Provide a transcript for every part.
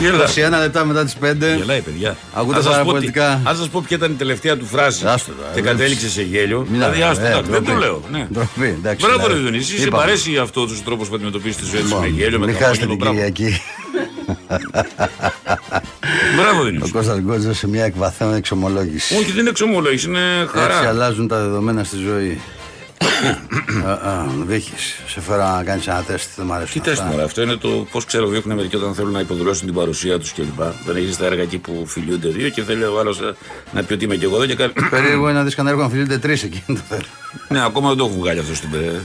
Γελά. 21 λεπτά μετά τις 5. Γελάει παιδιά Ακούτε Ας σας πω παραπολιτικά. τι- Ας σας πω ποια ήταν η τελευταία του φράση Άστο τώρα, Και δεν- κατέληξε σε γέλιο Μην Δηλαδή είναι, άστο, ε, εντάξει, δεν ντροπή. το λέω ναι. Ντροπή, εντάξει, Μπράβο ρε δηλαδή. Διονύση, σε Είπαμε. παρέσει αυτός τους τρόπους που αντιμετωπίζεις τη ζωή της με γέλιο, με Μην τα χάσετε μόνοι την του, μπράβο. Κυριακή. Μπράβο Ο Διονύση Κώστας Γκότζος σε μια εκβαθέμενη εξομολόγηση. Όχι δεν είναι εξομολόγηση, είναι Έτσι χαρά αλλάζουν τα δεδομένα στη ζωή. Α, α, Βύχης, σε φέρα να κάνεις ένα τεστ, δεν μ' αρέσουν Τι τεστ αυτά. μωρέ, αυτό; Είναι το πώς ξέρω δείχνουν μερικοί όταν θέλουν να υποδηλώσουν την παρουσία τους κλπ. Δεν έχεις τα έργα εκεί που φιλιούνται δύο και θέλει ο άλλος να πει ότι είμαι και εγώ εδώ και κάνει. Περίεργο είναι να δεις κανένα έργο να φιλούνται τρεις εκεί. το θέλω. ναι, ακόμα δεν το έχουν βγάλει αυτό στην πε-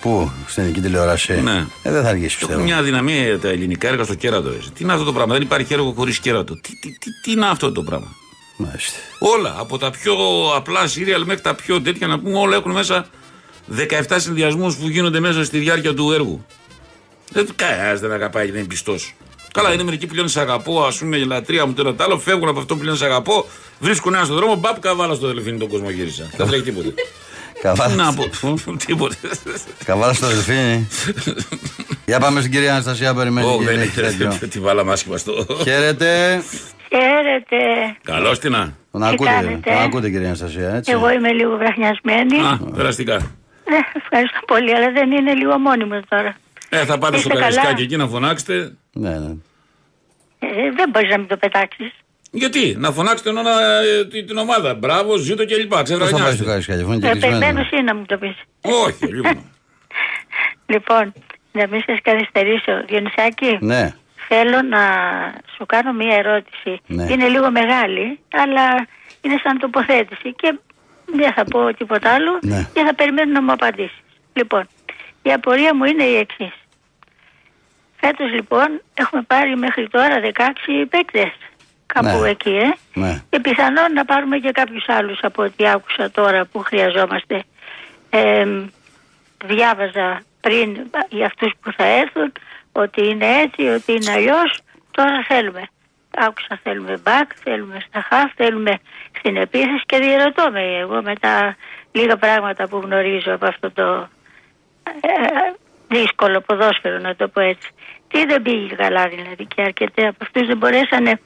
Πού, στην ελληνική τηλεόραση; Ναι. Ε, δεν θα αργήσει Έχουν πιστεύω. μια αδυναμία τα ελληνικά έργα στο κέρατο. έτσι. Τι είναι αυτό το πράγμα, δεν υπάρχει έργο χωρίς κέρατο. Τι, τι, τι, τι είναι αυτό το πράγμα; Μάλιστα. Όλα, από τα πιο απλά σύριαλ μέχρι τα πιο τέτοια να πούμε, όλα έχουν μέσα 17 συνδυασμούς που γίνονται μέσα στη διάρκεια του έργου. Δεν κανένας δεν αγαπάει και δεν είναι πιστός. Καλά, είναι μερικοί που λένε σε αγαπώ, ας πούμε, η λατρεία μου το ένα τ' άλλο, φεύγουν από αυτό που λένε σε αγαπώ, βρίσκουν ένα στον δρόμο, μπαπ καβάλα στο δελφίνι τον κόσμο γύρισα. Δεν τρέχει τίποτε. Τι Καβάλα. να πω, τίποτε. Καβάλα στο δελφίνι. Για πάμε στην κυρία Αναστασία, περιμένει. Ω, και δεν έχει τέτοιο. είναι. Τι βάλαμε άσχημα στο. Χαίρετε. Χαίρετε. Καλώς την να. Τον Τι ακούτε, κάνετε; τον ακούτε κυρία Αναστασία, έτσι. Εγώ είμαι λίγο βραχνιασμένη. Α, περαστικά. Ναι, ευχαριστώ πολύ, αλλά δεν είναι λίγο μόνιμος τώρα. Ε, θα πάτε στο Είστε καλά; καρισκάκι εκεί να φωνάξετε. Ναι, ναι. Ε, δεν μπορείς να μην το πετάξεις. Γιατί, να φωνάξετε ενώ να, ε, τη- την ομάδα. Μπράβο, ζήτω και λοιπά. Πώς θα πάει στο Ξεβρανιάστε. Καρισκάκι, αφού είναι και Ε, κλεισμένο. περιμένω εσύ να μου το πεις. Όχι, λίγο. Λοιπόν, να μην σας καθυστερήσω, Διονυσάκη, Ναι. θέλω να σου κάνω μία ερώτηση. Ναι. Είναι λίγο μεγάλη, αλλά είναι σαν τοποθέτηση και δεν θα πω τίποτα άλλο Ναι. και θα περιμένω να μου απαντήσεις. Λοιπόν, η απορία μου είναι η εξής. Φέτος λοιπόν έχουμε πάρει μέχρι τώρα 16 παίκτες κάπου Ναι. εκεί, ε. Ναι. Και πιθανόν να πάρουμε και κάποιους άλλους από ό,τι άκουσα τώρα που χρειαζόμαστε. Ε, διάβαζα πριν για αυτούς που θα έρθουν ότι είναι έτσι, ότι είναι αλλιώς. Τώρα θέλουμε. Άκουσα θέλουμε back, θέλουμε στα half, θέλουμε στην επίθεση και διερωτώ με εγώ με τα λίγα πράγματα που γνωρίζω από αυτό το ε, δύσκολο ποδόσφαιρο να το πω έτσι. Τι δεν πήγε καλά δηλαδή και αρκετοί από αυτούς δεν μπορέσανε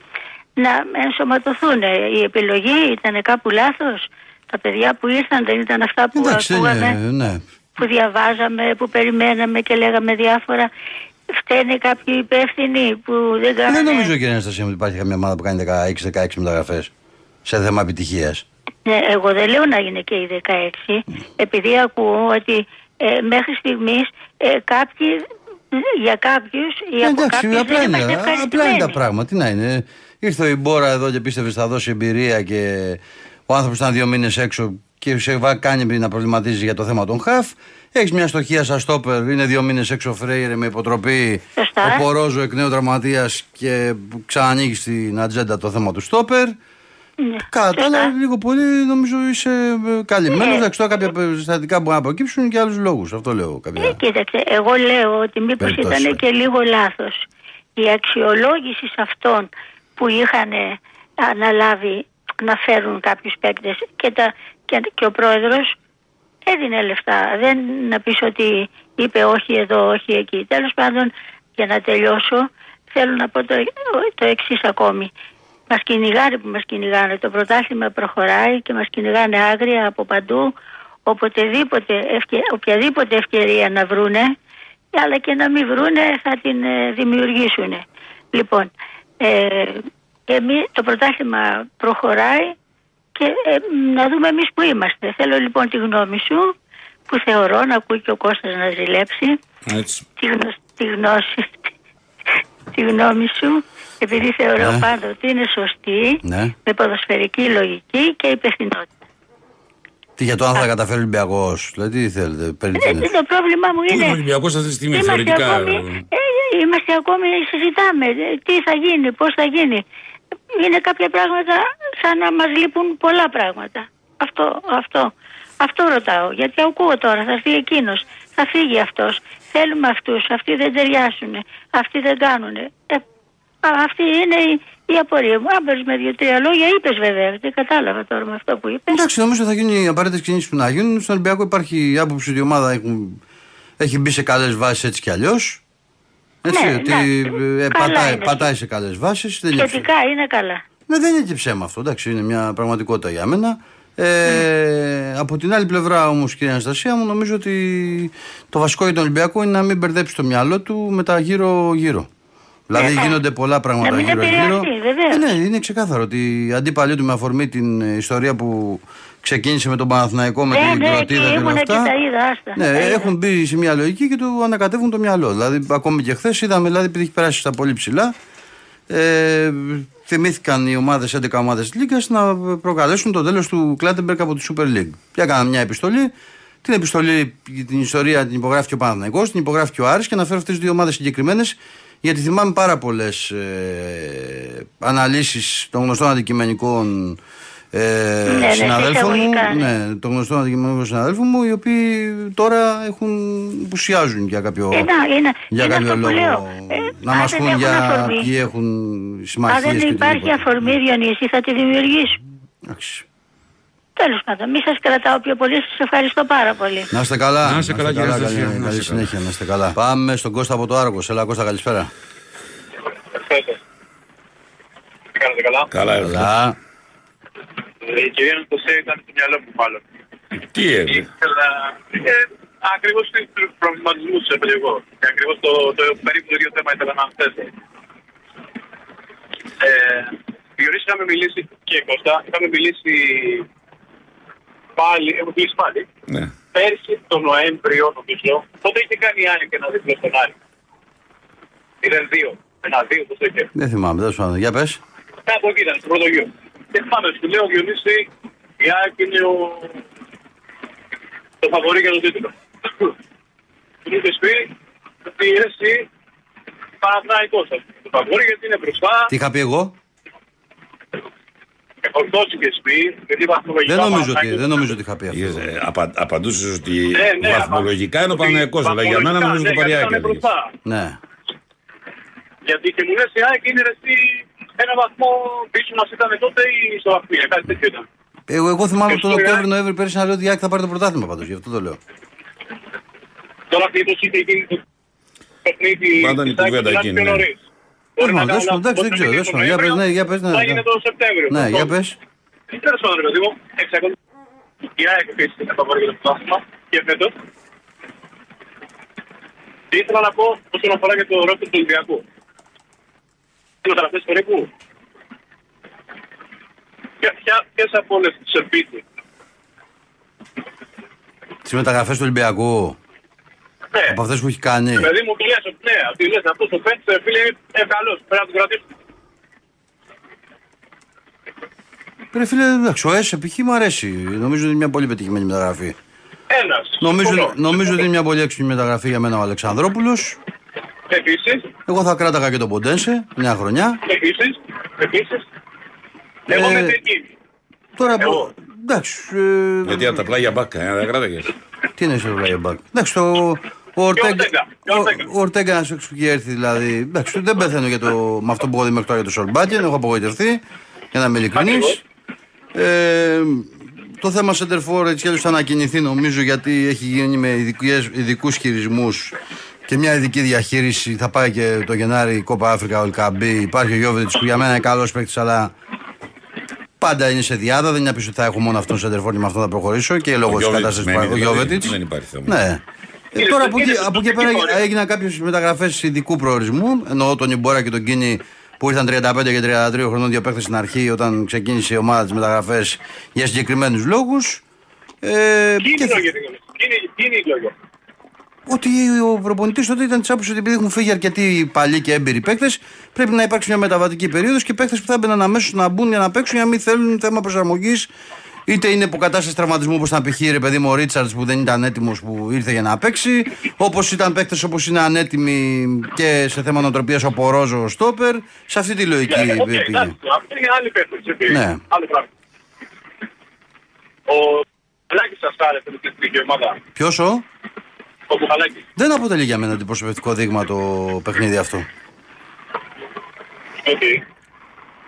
να ενσωματωθούν. Η επιλογή ήταν κάπου λάθος. Τα παιδιά που ήρθαν δεν ήταν αυτά που Εντάξει, ακούγαμε, είναι, ναι. που διαβάζαμε, που περιμέναμε και λέγαμε διάφορα. Φταίνε κάποιοι υπεύθυνοι που δεν κάνανε... Δεν νομίζω κυρία Αναστασία μου ότι υπάρχει καμία ομάδα που κάνει 16-16 μεταγραφές σε θέμα επιτυχίας. Ναι, εγώ δεν λέω να είναι και οι 16, επειδή ακούω ότι ε, μέχρι στιγμής ε, κάποιοι, για κάποιους ή Ε, από Εντάξει, κάποιους απλά δεν είναι, είμαστε απλά είναι τα ευχαριστημένοι. πράγματα. Τι να είναι. Ήρθε ο Ιμπόρα εδώ και πίστευε θα δώσει εμπειρία και ο άνθρωπος ήταν δύο μήνες έξω και σε βα- κάνει να προβληματίζεις για το θέμα των χαφ. Έχεις μια στοχεία σαν στόπερ, είναι δύο μήνες έξω ο Φρέιρε με υποτροπή. Σωστά. Ο Πορόζο εκ νέου τραυματίας και ξανανοίγει στην ατζέντα το θέμα του στόπερ. Ναι, Κατά τα σωστά. άλλα, λίγο πολύ νομίζω είσαι ε, καλυμμένος. Ναι. Εντάξει, τώρα κάποια περιστατικά μπορεί να προκύψουν και άλλους λόγους. Αυτό λέω. Ε, Κάποια... κοίταξε, εγώ λέω ότι μήπως Περιπτώσεις. ήταν και λίγο λάθος η αξιολόγηση σε αυτών που είχαν ε, αναλάβει να φέρουν κάποιους παίκτες και, τα, και, και ο πρόεδρος έδινε λεφτά. Δεν να πεις ότι είπε όχι εδώ, όχι εκεί. Τέλος πάντων, για να τελειώσω, θέλω να πω το, το εξής ακόμη. Μας κυνηγάνε που μας κυνηγάνε. Το πρωτάθλημα προχωράει και μας κυνηγάνε άγρια από παντού. Οποτεδήποτε, ευκαι, οποιαδήποτε ευκαιρία να βρούνε, αλλά και να μην βρούνε θα την ε, δημιουργήσουν. Λοιπόν, ε, εμείς, το πρωτάθλημα προχωράει και ε, να δούμε εμείς που είμαστε. Θέλω λοιπόν τη γνώμη σου, που θεωρώ να ακούει και ο Κώστας να ζηλέψει, Έτσι. τη, γνω, τη γνώση, τη γνώμη σου, επειδή θεωρώ Ναι. πάντα ότι είναι σωστή, Ναι. με ποδοσφαιρική λογική και υπευθυνότητα. Τι για το αν θα καταφέρει ο Ολυμπιακός. Δηλαδή, τι θέλετε, περί Ε, τίνος. το πρόβλημα μου Πού είναι ο είναι... Ολυμπιακός αυτή τη στιγμή, Είμαστε θεωρητικά; ακόμη, ε, είμαστε ακόμη, συζητάμε ε, τι θα γίνει, πώς θα γίνει. Είναι κάποια πράγματα σαν να μας λείπουν πολλά πράγματα. Αυτό, αυτό. Αυτό ρωτάω. Γιατί ακούω τώρα, θα έρθει εκείνος, θα φύγει αυτός. Θέλουμε αυτούς, αυτοί δεν ταιριάσουν, αυτοί δεν κάνουν. Ε, αυτή είναι η, η απορία μου. Αν με δύο-τρία λόγια, είπες βέβαια. Δεν κατάλαβα τώρα με αυτό που είπες. Εντάξει, νομίζω θα γίνουν οι απαραίτητες κινήσεις που να γίνουν. Στον Ολυμπιακό υπάρχει η άποψη ότι η ομάδα έχουν, έχει μπει σε καλές βάσεις έτσι κι αλλιώς. Έτσι, Ναι, ότι ναι. ε, Καλά πατάει, είναι. πατάει σε καλές βάσεις. Δεν, είναι Σχετικά είναι καλά. ναι, δεν είναι και ψέμα αυτό. Εντάξει, είναι μια πραγματικότητα για μένα. Ε, Από την άλλη πλευρά όμως, κυρία Αναστασία, μου νομίζω ότι το βασικό για τον Ολυμπιακό είναι να μην μπερδέψει το μυαλό του με τα γύρω-γύρω. Δηλαδή Ναι. γίνονται πολλά πράγματα Να μην γύρω-γύρω. επηρεαστεί, βεβαίως. Ε, ναι, είναι ξεκάθαρο ότι οι αντίπαλοι του με αφορμή την ε, ιστορία που ξεκίνησε με τον Παναθηναϊκό, με Ναι, την ναι, εκεί κροτίδα και όλα ήμουνα και αυτά. τα είδα, άστα. Ναι, Τα είδα. έχουν μπει σε μια λογική και του ανακατεύουν το μυαλό. Δηλαδή, ακόμη και χθες είδαμε, δηλαδή, επειδή έχει περάσει στα πολύ ψηλά, ε, θυμήθηκαν οι ομάδες, 11 ομάδες της Λίγκας, να προκαλέσουν το τέλος του Κλάτεμπεργκ από τη Super League. Και έκαναν μια επιστολή. Την επιστολή, την ιστορία την υπογράφει και ο Παναθηναϊκός, την υπογράφει και ο Άρης και αναφέρω αυτές τις δύο ομάδες συγκεκριμένες, γιατί θυμάμαι πάρα πολλές ε, αναλύσεις των γνωστών αντικειμενικών ε, ναι, συναδέλφων μου. εισαγωγικά, ναι. Ναι, των γνωστών αντικειμενικών συναδέλφων μου, οι οποίοι τώρα έχουν, πουσιάζουν για κάποιο, Ε, να, είναι, για είναι κάποιο αυτό που λόγο. λέω. Ε, να αν μας δεν πούν έχουν για αφορμή, ποιοι έχουν Αν συμμαχίες δεν υπάρχει αφορμή, Διονύση, θα τη δημιουργήσουμε. Τέλος πάντων, μη σας κρατάω πιο πολύ, σας ευχαριστώ πάρα πολύ. Να είστε καλά. Να είστε καλά, κύριε Αναστασία, καλή, να καλή είστε καλά. συνέχεια, να είστε καλά. Πάμε στον Κώστα από το Άργο. Έλα, Κώστα, καλησπέρα. Τι κάνετε καλά; Καλά, καλά. Καλά. Ε, Η κυρία Νοτοσέ ήταν στο μυαλό μου μάλλον. Τι έγινε. Ήθελα ε, ακριβώς τους προβληματισμούς έπαιρνε εγώ. Και ακριβώς το, το περίπου το ίδιο θέμα ήθελα να θέσω. Ε, Διονύση είχαμε μιλήσει και Κώστα, είχαμε μιλήσει πάλι, έχουμε μιλήσει πάλι. Ναι. Πέρσι το Νοέμβριο νομίζω, τότε είχε κάνει η Άλλη και ένα διπλό στον Άλλη. Ήταν δύο. Ένα δύο, πώς το είχε. Δεν θυμάμαι, δεν σου πάντων. Για πες. Κάπου εκεί ήταν, στο πρώτο γύρο. Και πάμε, σου λέω Διονύση, η ΑΕΚ είναι ο... το φαβορή για τον τίτλο. Του είχες πει ότι εσύ Παναθηναϊκός ας πούμε, το φαβορή γιατί είναι μπροστά. Τι είχα πει εγώ; Ορθώς είχες πει, γιατί βαθμολογικά Δεν νομίζω, ότι, Παναθηναϊκός- δεν νομίζω ότι είχα πει αυτό. Είχες, ε, απα, απαντούσες ότι Ναι, ναι, βαθμολογικά απα- είναι ο ότι Παναγιακός, αλλά για μένα βαθμολογικά, νομίζω το ναι, Παριάκι. γιατί ήταν έλεγες. μπροστά. Ναι. Γιατί και μου λες η ΑΕΚ είναι ρε, εσύ, ένα βαθμό πίσω μας ήταν τότε ή στο βαθμία, κάτι τέτοιο ήταν. Εγώ, εγώ θυμάμαι Και τον στο Οκτώβριο Ιράκ- Νοέμβρη πέρυσι να λέω ότι η ΑΕΚ θα πάρει το πρωτάθλημα πάντως. Γι' αυτό το λέω. Τώρα μήπως είχε γίνει το παιχνίδι Πάντα είναι η της ΑΕΚ κουβέντα τουλάχιστον εκείνη, πιο ναι. νωρίς. Δεν Μπορεί να θυμάμαι, δεν κάνω σου- εντάξει, δεν λάθος, ξέρω. το δεν σου- Για πες, Νοέμβριο, ναι, για πες. Ναι, Θα ναι. έγινε το Σεπτέμβριο. Ναι, για πες. Τέλος πάντων, ρε παιδί μου, εξακολουθεί. Η ΑΕΚ επίσης είναι φαβορή για το πρωτάθλημα και φέτος. Και ήθελα να πω όσον αφορά και το ρόλο του Ολυμπιακού. Τι μεταγραφές περίπου. Ποια- ποια- Ποιες από όλες τις ελπίδες. Τις μεταγραφές του Ολυμπιακού. Ναι. Από αυτές που έχει κάνει. Δηλαδή μου του λες ότι ναι, ότι λες αυτός ο παίκτης, ε, φίλε, είναι καλός, πρέπει να τον κρατήσουμε. Ρε φίλε, εντάξει, ο ΕΣ π.χ. μου αρέσει. Νομίζω ότι είναι μια πολύ πετυχημένη μεταγραφή. Ένας. Νομίζω, Συμφωνώ. νομίζω ότι είναι μια πολύ έξυπνη μεταγραφή για μένα ο Αλεξανδρόπουλος. Επίσης, Εγώ θα κράταγα και τον Ποντένσε μια χρονιά. επίσης, επίσης, εγώ Ε, με την εκείνη. Τώρα Εγώ. που. Εντάξει. ε, Γιατί από τα πλάγια μπάκα, ε, δεν κράταγες. Τι είναι στο Ράιμπακ. Εντάξει, το. Ο Ορτέγκα, Ορτέγκα, και ο ο- Ορτέγκα. ο Ορτέγκα να σου έχει έρθει δηλαδή. Εντάξει, δεν πεθαίνω για το, με αυτό που έχω δει μέχρι τώρα για το Σορμπάκεν. Έχω απογοητευτεί. Για να είμαι ειλικρινής. Ακριβώς. Ε, το θέμα Σεντερφόρ έτσι κι αλλιώς θα ανακοινηθεί νομίζω γιατί έχει γίνει με ειδικούς χειρισμούς και μια ειδική διαχείριση. Θα πάει και το Γενάρη η Κόπα Αφρικα Ολκαμπή. Υπάρχει ο Γιώβετς που για μένα είναι καλός παίκτης, αλλά πάντα είναι σε διάδα. Δεν είναι να πει ότι θα έχω μόνο αυτόν Σεντερφόρ και με αυτόν θα προχωρήσω και λόγω της Γιώβετιτς κατάστασης που μένει, υπάρχει. Ο δηλαδή, Γιώβετιτ. Δεν υπάρχει θέμα. Ναι. Ε, Είναι τώρα στο- από εκεί, είναι στο από εκεί πέρα τεχνικό, ρε. έγιναν κάποιες μεταγραφές ειδικού προορισμού. Εννοώ τον Ιμπόρα και τον Κίνη που ήρθαν 35 και 33 χρονών δύο παίχτε στην αρχή όταν ξεκίνησε η ομάδα της μεταγραφές για συγκεκριμένους λόγους. Ε, Ποιοι και είναι οι θα- λόγοι, ότι ο προπονητής τότε ήταν της άποψης ότι επειδή έχουν φύγει αρκετοί παλιοί και έμπειροι παίκτες, πρέπει να υπάρξει μια μεταβατική περίοδος και παίκτες που θα έμπαιναν αμέσως να μπουν για να παίξουν για να μην θέλουν θέμα προσαρμογής. Είτε είναι υποκατάσταση τραυματισμού όπως ήταν π.χ. ρε παιδί μου ο Ρίτσαρτς που δεν ήταν έτοιμος που ήρθε για να παίξει. Όπως ήταν παίκτες όπως είναι ανέτοιμοι και σε θέμα νοοτροπίας ο Πορόζο ο Στόπερ. Σε αυτή τη λογική Ναι, οκ, πήγε. εντάξει, Αυτό είναι άλλη παίκτες, έτσι. Ναι. Άλλο πράγμα. Ο Μπουχαλάκης σας άρεσε με την εθνική ομάδα. Ποιος ο; Ο Μπουχαλάκης. Δεν αποτελεί για μένα αντιπροσωπευτικό δείγμα το παιχνίδι αυτό. Οκ.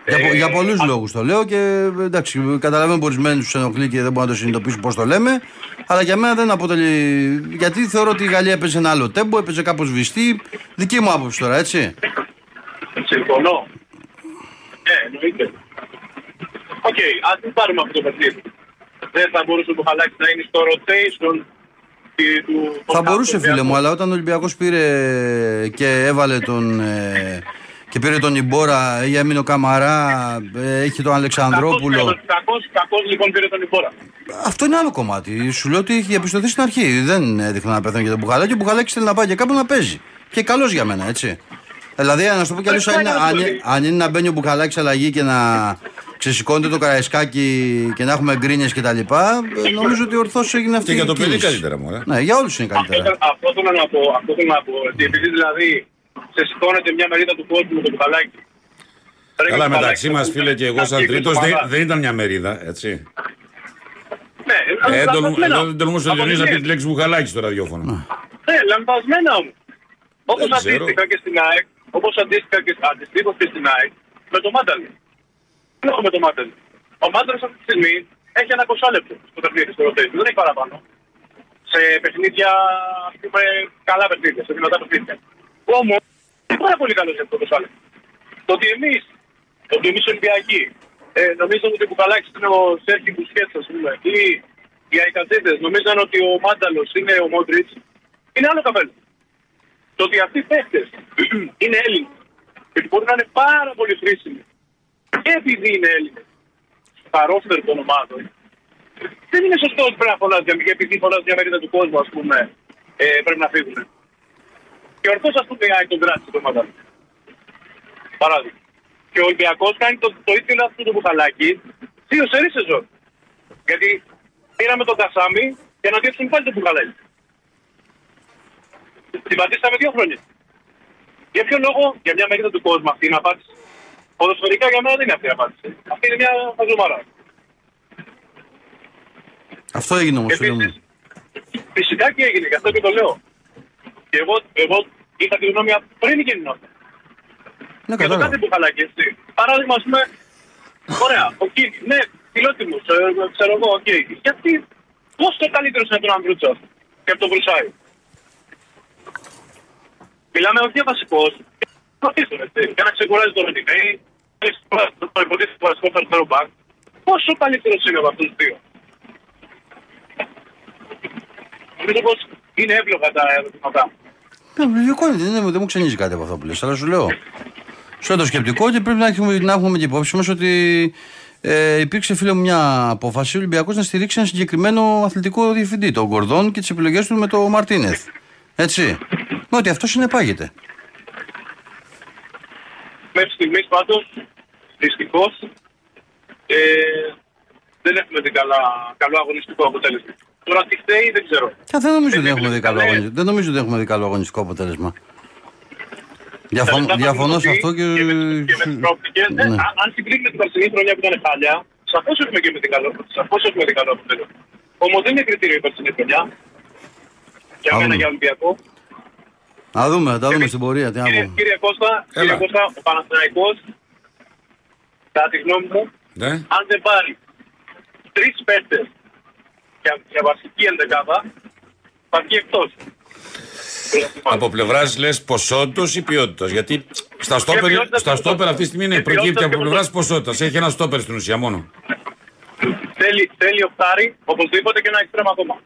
Για, πο- Ε, για πολλού λόγους το λέω και εντάξει, καταλαβαίνω που ορισμένου του ενοχλεί και δεν μπορούν να το συνειδητοποιήσουν πώς το λέμε. Αλλά για μένα δεν αποτελεί. Γιατί θεωρώ ότι η Γαλλία έπαιζε ένα άλλο τέμπο, έπαιζε κάπως βυστή. Δική μου άποψη τώρα, έτσι. Συμφωνώ. Ναι, εννοείται. Οκ, ας μην πάρουμε αυτό το παιχνίδι. Δεν θα μπορούσε ο Μπουχαλάκης να είναι στο rotation τη- του... Θα του μπορούσε, κάθε φίλε μου, αλλά όταν ο Ολυμπιακός πήρε και έβαλε τον. ε, και πήρε τον Ιμπόρα, ή έμεινε ο Καμαρά, ε, έχει τον Αλεξανδρόπουλο. Κακώς, κακώς λοιπόν πήρε τον Ιμπόρα. Αυτό είναι άλλο κομμάτι. Σου λέω ότι έχει διαπιστωθεί στην αρχή. Δεν έδειχνε να πεθαίνει για τον Μπουχαλάκη. Ο Μπουχαλάκης θέλει να πάει και κάπου να παίζει. Και καλός για μένα, έτσι. Δηλαδή, να σου πω κι αλλιώ, αν, είναι- αν, είναι- αν είναι να μπαίνει ο Μπουχαλάκης αλλαγή και να ξεσηκώνεται το καραϊσκάκι και να έχουμε γκρίνιες κτλ. ε, Νομίζω ότι ορθώ έγινε αυτή Και για η το παιδί κίνηση. καλύτερα μου, ε. Ναι, για όλους είναι Αυτό, καλύτερα. αυτό θέλω να πω. Αυτό θέλω να πω. Ότι επειδή δηλαδή σε σηκώνεται μια μερίδα του κόσμου με το Μπουχαλάκη. Πρέπει Καλά, το μεταξύ Μπουχαλάκη μας, να φίλε, και εγώ, σαν βγει τρίτος, ομάδα. δεν, δεν ήταν μια μερίδα, έτσι. Ναι, Ε, λανθασμένα. δεν τολμούσε ο Διονύσης να πει Αποδεικνύεται. τη λέξη μπουχαλάκι στο ραδιόφωνο. Ναι, λανθασμένα όμως. Όπως Δεν ξέρω. αντίστοιχα και στην ΑΕΚ, όπως αντίστοιχα και, αντιστοίχως και στην ΑΕΚ, με το Μάνταλι. Τι έχω με το Μάνταλι. Ο Μάνταλι αυτή τη στιγμή έχει ένα 20 λεπτό στο παιχνίδι, στο rotation. Δεν έχει παραπάνω. Σε παιχνίδια, ας πούμε, καλά παιχνίδια, σε δυνατά παιχνίδια. Όμως, είναι πάρα πολύ καλός για αυτό το 20 λεπτό. Το ότι εμείς, το ότι εμείς Ολυμπιακοί, ε, νομίζαμε ότι ο Κουκαλάκης είναι ο Σέρκι Μπουσκέτς, ας πούμε, ή οι Αϊκατζίδε νομίζαν ότι ο Μάνταλος είναι ο Μόντριτς, είναι άλλο καπέλο. Το ότι αυτοί οι παίχτε είναι Έλληνες και ότι μπορεί να είναι πάρα πολύ χρήσιμοι και επειδή είναι Έλληνες στα ρόστερ των ομάδων, δεν είναι σωστό ότι πρέπει να φωνάζεις και επειδή φωνάζεις μια μερίδα του κόσμου, ας πούμε, ε, πρέπει να φύγουν. Και ορθώ, ας πούμε, η ΑΕΚ τον κράτησε το Μάνταλο. Παράδειγμα. Και ο Ολυμπιακός κάνει το, το ήθελε αυτό το μπουχαλάκι δύο σερή σεζόν. Γιατί πήραμε τον Κασάμι για να διέψουμε πάλι το μπουχαλάκι. Την πατήσαμε δύο χρόνια. Για ποιο λόγο, για μια μερίδα του κόσμου αυτή είναι απάντηση. Ποδοσφαιρικά για μένα δεν είναι αυτή η απάντηση. Αυτή είναι μια χαζομάρα. Αυτό έγινε όμως, φίλε μου. Επίσης, φυσικά και έγινε, γι' αυτό και το λέω. Και εγώ, εγώ είχα τη γνώμη πριν γίνει αυτό. Ναι, Και το κατάλαβα. κάτι Μπουχαλάκη, έτσι. Παράδειγμα, ας πούμε, ωραία, ο Κίνι, ναι, φιλότιμο, ξέρω εγώ, οκ. Γιατί, πόσο καλύτερος είναι από τον Ανδρούτσα και από τον Βρουσάη; Μιλάμε όχι για βασικό, για να ξεκουράζει τον Ροντινέι, το υποτίθεται βασικό αριστερό μπακ. Πόσο καλύτερο είναι από αυτούς του δύο; Νομίζω πως είναι εύλογα τα ερωτήματα. Ναι, λογικό είναι, δεν, δεν μου ξενίζει κάτι από αυτό που λες, αλλά σου λέω. Σου λέω το σκεπτικό και πρέπει να έχουμε, να έχουμε και υπόψη μας ότι ε, υπήρξε φίλε μου μια απόφαση ο Ολυμπιακός να στηρίξει ένα συγκεκριμένο αθλητικό διευθυντή, τον Γκορδόν και τις επιλογές του με το Μαρτίνεθ. Έτσι. Με ότι αυτός συνεπάγεται. Μέχρι στιγμής πάντως, δυστυχώς, ε, δεν έχουμε δει καλά, καλό αγωνιστικό αποτέλεσμα. Τώρα τι φταίει δεν ξέρω. Και δεν νομίζω ότι Δεν έχουμε δει καλό ναι. αγωνιστικό. Δεν νομίζω ότι έχουμε δει καλό αγωνιστικό αποτέλεσμα. Διαφωνώ, Τα λεφτά διαφωνώ που σε έχουν αυτό και. δοθεί με, και με τις προοπτικές, ε, Ναι. αν- αν συγκρίνει με την περσινή χρονιά που ήταν χάλια, σαφώς έχουμε και με την καλό, σαφώς έχουμε δει καλό αποτέλεσμα. Όμως δεν είναι κριτήριο η περσινή χρονιά. Για μένα Πάμε. για Ολυμπιακό. Να δούμε, θα τα δούμε στην πορεία. Τι να Κύριε, πω. κύριε Κώστα, κύριε Κώστα, ο Παναθηναϊκός, κατά τη γνώμη μου, Ναι. αν δεν πάρει τρεις παίχτε για, για βασική ενδεκάδα, θα βγει εκτός. Από πλευράς λες ποσότητα ή ποιότητας. Γιατί στα στόπερ, ποιότητα στα και στόπερ ποσότητα. αυτή τη στιγμή είναι Και προκύπτει ποιότητα από και πλευράς ποσότητας. Έχει ένα στόπερ στην ουσία μόνο. Θέλει, θέλει οχτάρι, οπωσδήποτε και ένα εξτρέμ ακόμα.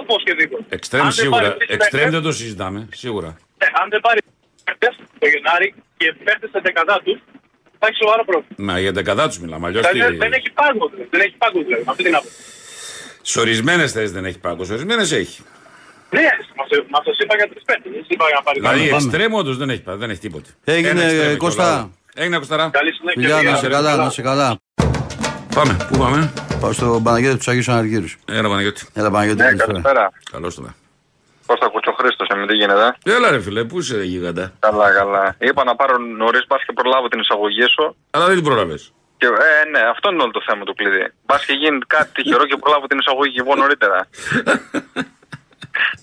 Όπως και δίποτε. Εξτρέμ Αν δεν σίγουρα. πάρει τρεις Εξτρέμ παίκτες, δεν το συζητάμε. Σίγουρα. ε, αν δεν πάρει παίχτες το Γενάρη και παίχτε σε δεκαδά τους, θα έχει σοβαρό πρόβλημα. Μα για δεκαδά τους μιλάμε. Αλλιώς Δηλαδή, δεν έχει πάγκο. δηλαδή. Δεν έχει πάγκο δηλαδή. με Αυτή την άποψη. Σε ορισμένες θέσεις δεν έχει πάγκο. Σε ορισμένες έχει. Ναι, μας το είπα για τρεις παίχτε. Δεν σας είπα για να πάρει Δηλαδή πάμε. εξτρέμ όντως δεν έχει, πά- δεν έχει τίποτε. Έγινε, Ένα εξτρέμ έχει Κώστα. ο Λάου. Έγινε Κωσταρά. Καλή συνέχεια. Φιλιά, να παιδιά. σε καλά, να σε καλά. Πάμε. Πού πάμε; Πάω στο Παναγιώτη του Αγίου Αναργύρου. Έλα Παναγιώτη. Έλα, Παναγιώτη, Ναι, καλησπέρα. καλησπέρα. Καλώς το Πώς θα ακούσω Χρήστος, εμείς τι γίνεται. Έλα ρε φίλε, πού είσαι ρε γίγαντα. Καλά, καλά. Είπα να πάρω νωρίς πας και προλάβω την εισαγωγή σου. Αλλά δεν την πρόλαβες. Και, ε, ναι, αυτό είναι όλο το θέμα του κλειδί. Μπα και γίνει κάτι τυχερό και προλάβω την εισαγωγή και εγώ νωρίτερα.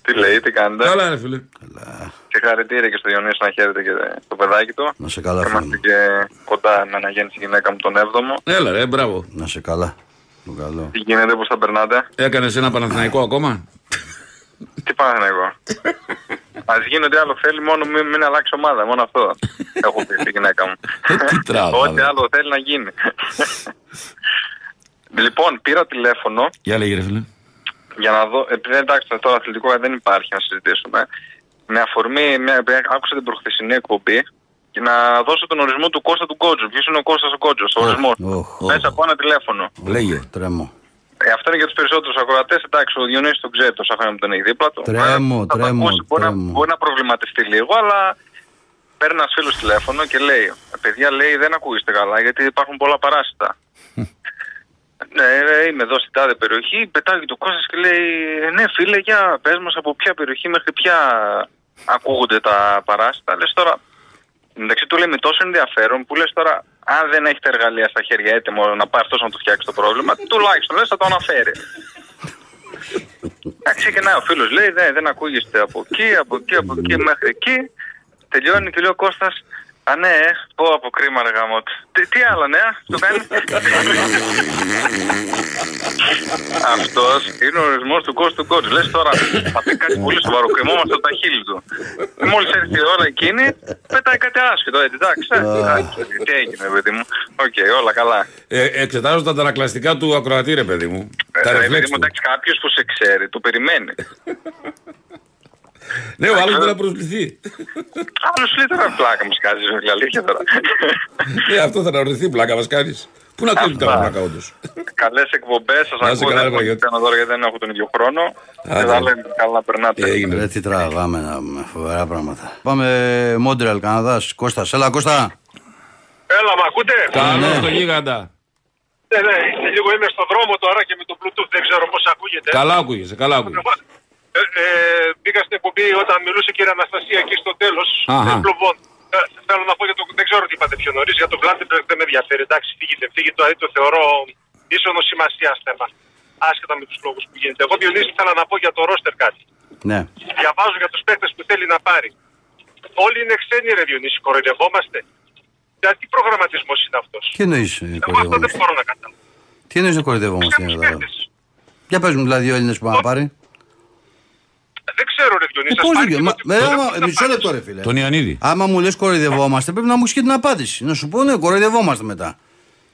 τι λέει, τι κάνετε; Καλά, ρε φίλε. Συγχαρητήρια και στο Διονύση να χαίρετε και το παιδάκι του. Να σε καλά, φίλε Είμαστε μου. και κοντά με αναγέννηση γυναίκα μου τον 7ο. Έλα, ρε, μπράβο. Να σε καλά. Το καλό. Τι γίνεται, πώς τα περνάτε; Έκανες ένα Παναθηναϊκό ακόμα; Τι πάνε να εγώ. Α γίνει ό,τι άλλο θέλει, μόνο μην, μην αλλάξει ομάδα. Μόνο αυτό έχω πει στη γυναίκα μου. Ε, τι τράβα, Ό,τι ρε. άλλο θέλει να γίνει. λοιπόν, πήρα τηλέφωνο Για λέγε, ρε φίλε. Για να δω. Επειδή εντάξει, τώρα αθλητικό δεν υπάρχει να συζητήσουμε. Με αφορμή, μια, άκουσα την προχθεσινή εκπομπή και να δώσω τον ορισμό του Κώστα του Κότζου. Ποιος είναι ο Κώστας ο Κότζο, ο ορισμός. οχ, Μέσα από ένα τηλέφωνο. Λέγε. Τρέμω. Ε, αυτό είναι για τους περισσότερους ακροατές. Εντάξει, ο Διονύσης τον ξέρει τόσα χρόνια που τον έχει δίπλα του. Τρέμω, Ε, θα το τρέμω, ακούσει, μπορεί, να, τρέμω. μπορεί να προβληματιστεί λίγο, αλλά παίρνει ένας φίλος τηλέφωνο και λέει: «Ε, Παιδιά, λέει, δεν ακούγεστε καλά γιατί υπάρχουν πολλά παράσιτα. Ναι, ε, είμαι εδώ στην τάδε περιοχή. Πετάει το Κώστας και λέει: «Ε, Ναι, φίλε, για πες μας από ποια περιοχή μέχρι ποια ακούγονται τα παράσιτα. Λες τώρα, Εντάξει, του λέει με τόσο ενδιαφέρον που λες τώρα, αν δεν έχει τα εργαλεία στα χέρια έτοιμο να πάει αυτός να του φτιάξει το πρόβλημα, τουλάχιστον λες θα το αναφέρει. Εντάξει, ξεκινάει ο φίλος, λέει «Ναι, δεν ακούγεστε από εκεί, από εκεί, από εκεί μέχρι εκεί. Τελειώνει και λέει ο Κώστας, Α, ναι, ε, πω πω κρίμα, ρε γαμώτο. Τι, τι άλλα νέα, το κάνει. Αυτός είναι ο ορισμός του Κώστου Κότζ. Λες τώρα, θα πει κάτι πολύ σοβαρό. Κρεμόμαστε από τα χείλη του. Μόλις έρθει η ώρα εκείνη, πετάει κάτι άσχετο. Έτσι, εντάξει, ε, εντάξει, τι έγινε, παιδί μου. Οκ, όλα καλά. Ε, εξετάζω τα αντανακλαστικά του ακροατή, ρε παιδί μου. τα Ε, ρεφλέξ παιδί μου, του. εντάξει, κάποιος που σε ξέρει, το περιμένει. Ναι, ο άλλος δεν θα προσβληθεί. Άλλος λέει τώρα πλάκα μου σκάζει, με αλήθεια τώρα. Ναι, αυτό θα αναρωτηθεί, πλάκα μας κάνεις. Πού να κάνει καλά πλάκα, όντως. Καλές εκπομπές, σας Να είστε ακούω. καλά, Δεν ρε Παναγιώτη. έχω τώρα γιατί δεν έχω τον ίδιο χρόνο. Άντε. Και θα λέμε καλά να περνάτε. Έγινε. Ρε τι τραβάμε να πούμε, φοβερά πράγματα. Πάμε Μόντρεαλ, Καναδάς, Κώστας. Έλα Κώστα. Έλα, μ' ακούτε; Καλό στο γίγαντα. Ναι, ναι, σε λίγο είμαι στον δρόμο τώρα και με το Bluetooth δεν ξέρω πώς ακούγεται. Καλά ακούγεσαι, καλά ακούγεσαι. Ε, ε, μπήκα στην εκπομπή όταν μιλούσε η κυρία Αναστασία εκεί στο τέλος. Αχα. Ε, Πλοβών. Ε, θέλω να πω για το. Δεν ξέρω τι είπατε πιο νωρίς. Για το Βλάντεμπεργκ δεν με ενδιαφέρει. Εντάξει, φύγετε, φύγετε. Το, το θεωρώ ίσονο σημασία θέμα. Άσχετα με τους λόγους που γίνεται. Εγώ Διονύση ήθελα να πω για το ρόστερ κάτι. Ναι. Διαβάζω για τους παίχτε που θέλει να πάρει. Όλοι είναι ξένοι, ρε Διονύση, κοροϊδευόμαστε. Για τι προγραμματισμός είναι αυτός; Τι εννοείς ε, Εγώ αυτό δεν κοροϊδευόμαστε; μπορώ να καταλάβω. Τι εννοείς να κοροϊδευόμαστε. Ξένους είναι εδώ. παίχτες. Για πες μου δηλαδή οι Έλληνες που πάνε να πάρει. Δεν ξέρω, ρε Διονύση. Ε, σας πώς πάρει δεν και μα- το- ε, το- άμα- το- το- Μισό λεπτό ρε φίλε. Τον Ιωαννίδη. Άμα μου λες κοροϊδευόμαστε πρέπει να μου έχεις και την απάντηση. Να σου πω ναι κοροϊδευόμαστε μετά.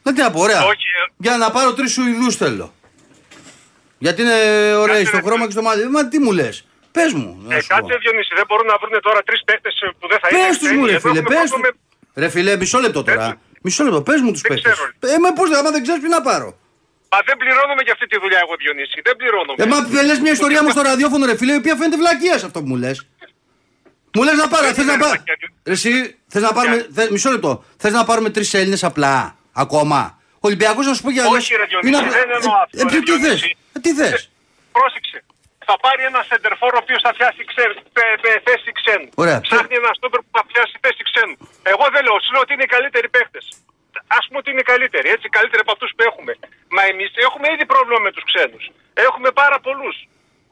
Να τι να πω, ωραία. Όχι, ε. Για να πάρω τρεις Σουηδούς θέλω. Γιατί είναι ωραίοι Κάτσε, στο ρε, χρώμα και στο μάτι. Μα τι μου λες. Πες μου. να Ε, σου πω. κάτσε Διονύση, δεν μπορούν να βρουν τώρα τρεις παίχτε που δεν θα είναι. Πες τους ξένοι. μου ρε Εδώ φίλε, έχουμε πες πρόβλημα τους. με- Ρε φίλε, μισό λεπτό τώρα. Πες Μισό λεπτό, πες μου τους Δεν παίχτες. ξέρω. Ε, μα πώς, άμα δεν ξέρεις τι να πάρω. Μα δεν πληρώνομαι για αυτή τη δουλειά εγώ Διονύση. Δεν πληρώνομαι. Ε, μα δεν λες μια ιστορία μου στο ραδιόφωνο ρε φίλε, η οποία φαίνεται βλακεία σε αυτό που μου λες. Μου λες να πάρω, Δεν θες είναι να πάρω. βλακεία. Ρε εσύ, θες να πάρουμε, θε- μισό λεπτό, θες να πάρουμε τρεις Έλληνες απλά, ακόμα. Ο Ολυμπιακός να σου πω για Όχι, ρε Διονύση, δεν εννοώ αυτό, Ε, ρε τι- τι θες, Διονύση. ε, τι θες; Πρόσεξε. Θα πάρει ένα σεντερφόρ ο οποίος θα πιάσει ξέ, πε, πε, θέση ξένους. Ωραία. Ψάχνει ένα στόπερ που θα πιάσει θέση ξένους. Εγώ δεν λέω, σου λέω ότι είναι οι καλύτεροι παίχτε. Α πούμε ότι είναι οι καλύτεροι, έτσι, καλύτεροι από αυτούς που έχουμε. Μα εμείς έχουμε ήδη πρόβλημα με τους ξένους. Έχουμε πάρα πολλούς.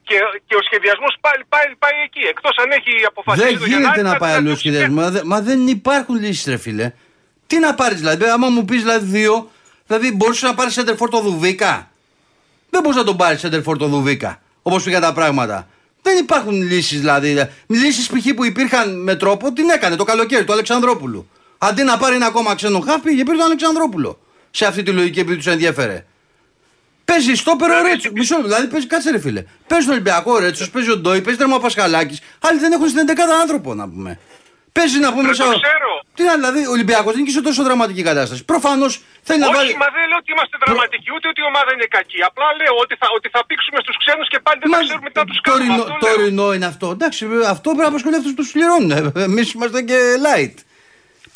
Και, και ο σχεδιασμός πάλι, πάλι πάει εκεί. Εκτός αν έχει αποφασίσει. Δεν το γίνεται Γενάρη, να θα πάει την αλλιώς αφήσει σχεδιασμό. Μα, δε- Μα δεν υπάρχουν λύσεις, ρε φίλε. Τι να πάρεις δηλαδή, άμα μου πεις δηλαδή δύο, δηλαδή μπορούσες να πάρεις center for το Δουβίκα. Δεν μπορείς να τον πάρεις center for το Δουβίκα. Όπως πήγαν τα πράγματα. Δεν υπάρχουν λύσεις δηλαδή. Λύσεις π.χ. που υπήρχαν με τρόπο την έκανε το καλοκαίρι του Αλεξανδρόπουλου. Αντί να πάρει ένα ακόμα ξένο χάφ, πήγε πήρε τον Αλεξανδρόπουλο. Σε αυτή τη λογική επειδή τους ενδιαφέρε. Παίζει στόπερο ο Ρέτσο. Μισό λεπτό, δηλαδή παίζει, κάτσε ρε φίλε. Παίζει τον Ολυμπιακό ο Ρέτσο, παίζει ο Ντόι, παίζει τέρμα Πασχαλάκης. Άλλοι δεν έχουν στην 11 άνθρωπο να πούμε. Παίζει να πούμε Δεν το σαν- ξέρω. Τι να δηλαδή, ο Ολυμπιακός δεν είναι και σε τόσο δραματική κατάσταση. Προφανώς θέλει να Όχι, βάλει. μα δεν λέω ότι είμαστε δραματικοί, ούτε ότι η ομάδα είναι κακή. Απλά λέω ότι θα, ότι θα πήξουμε στους ξένους και πάλι δεν Μα θα ξέρουμε τι να τους κάνουμε. τωρινό, Αυτό λέω. τωρινό είναι αυτό. Εντάξει, αυτό πρέπει να απασχολεί αυτού που τους πληρώνουν. Εμείς είμαστε και light.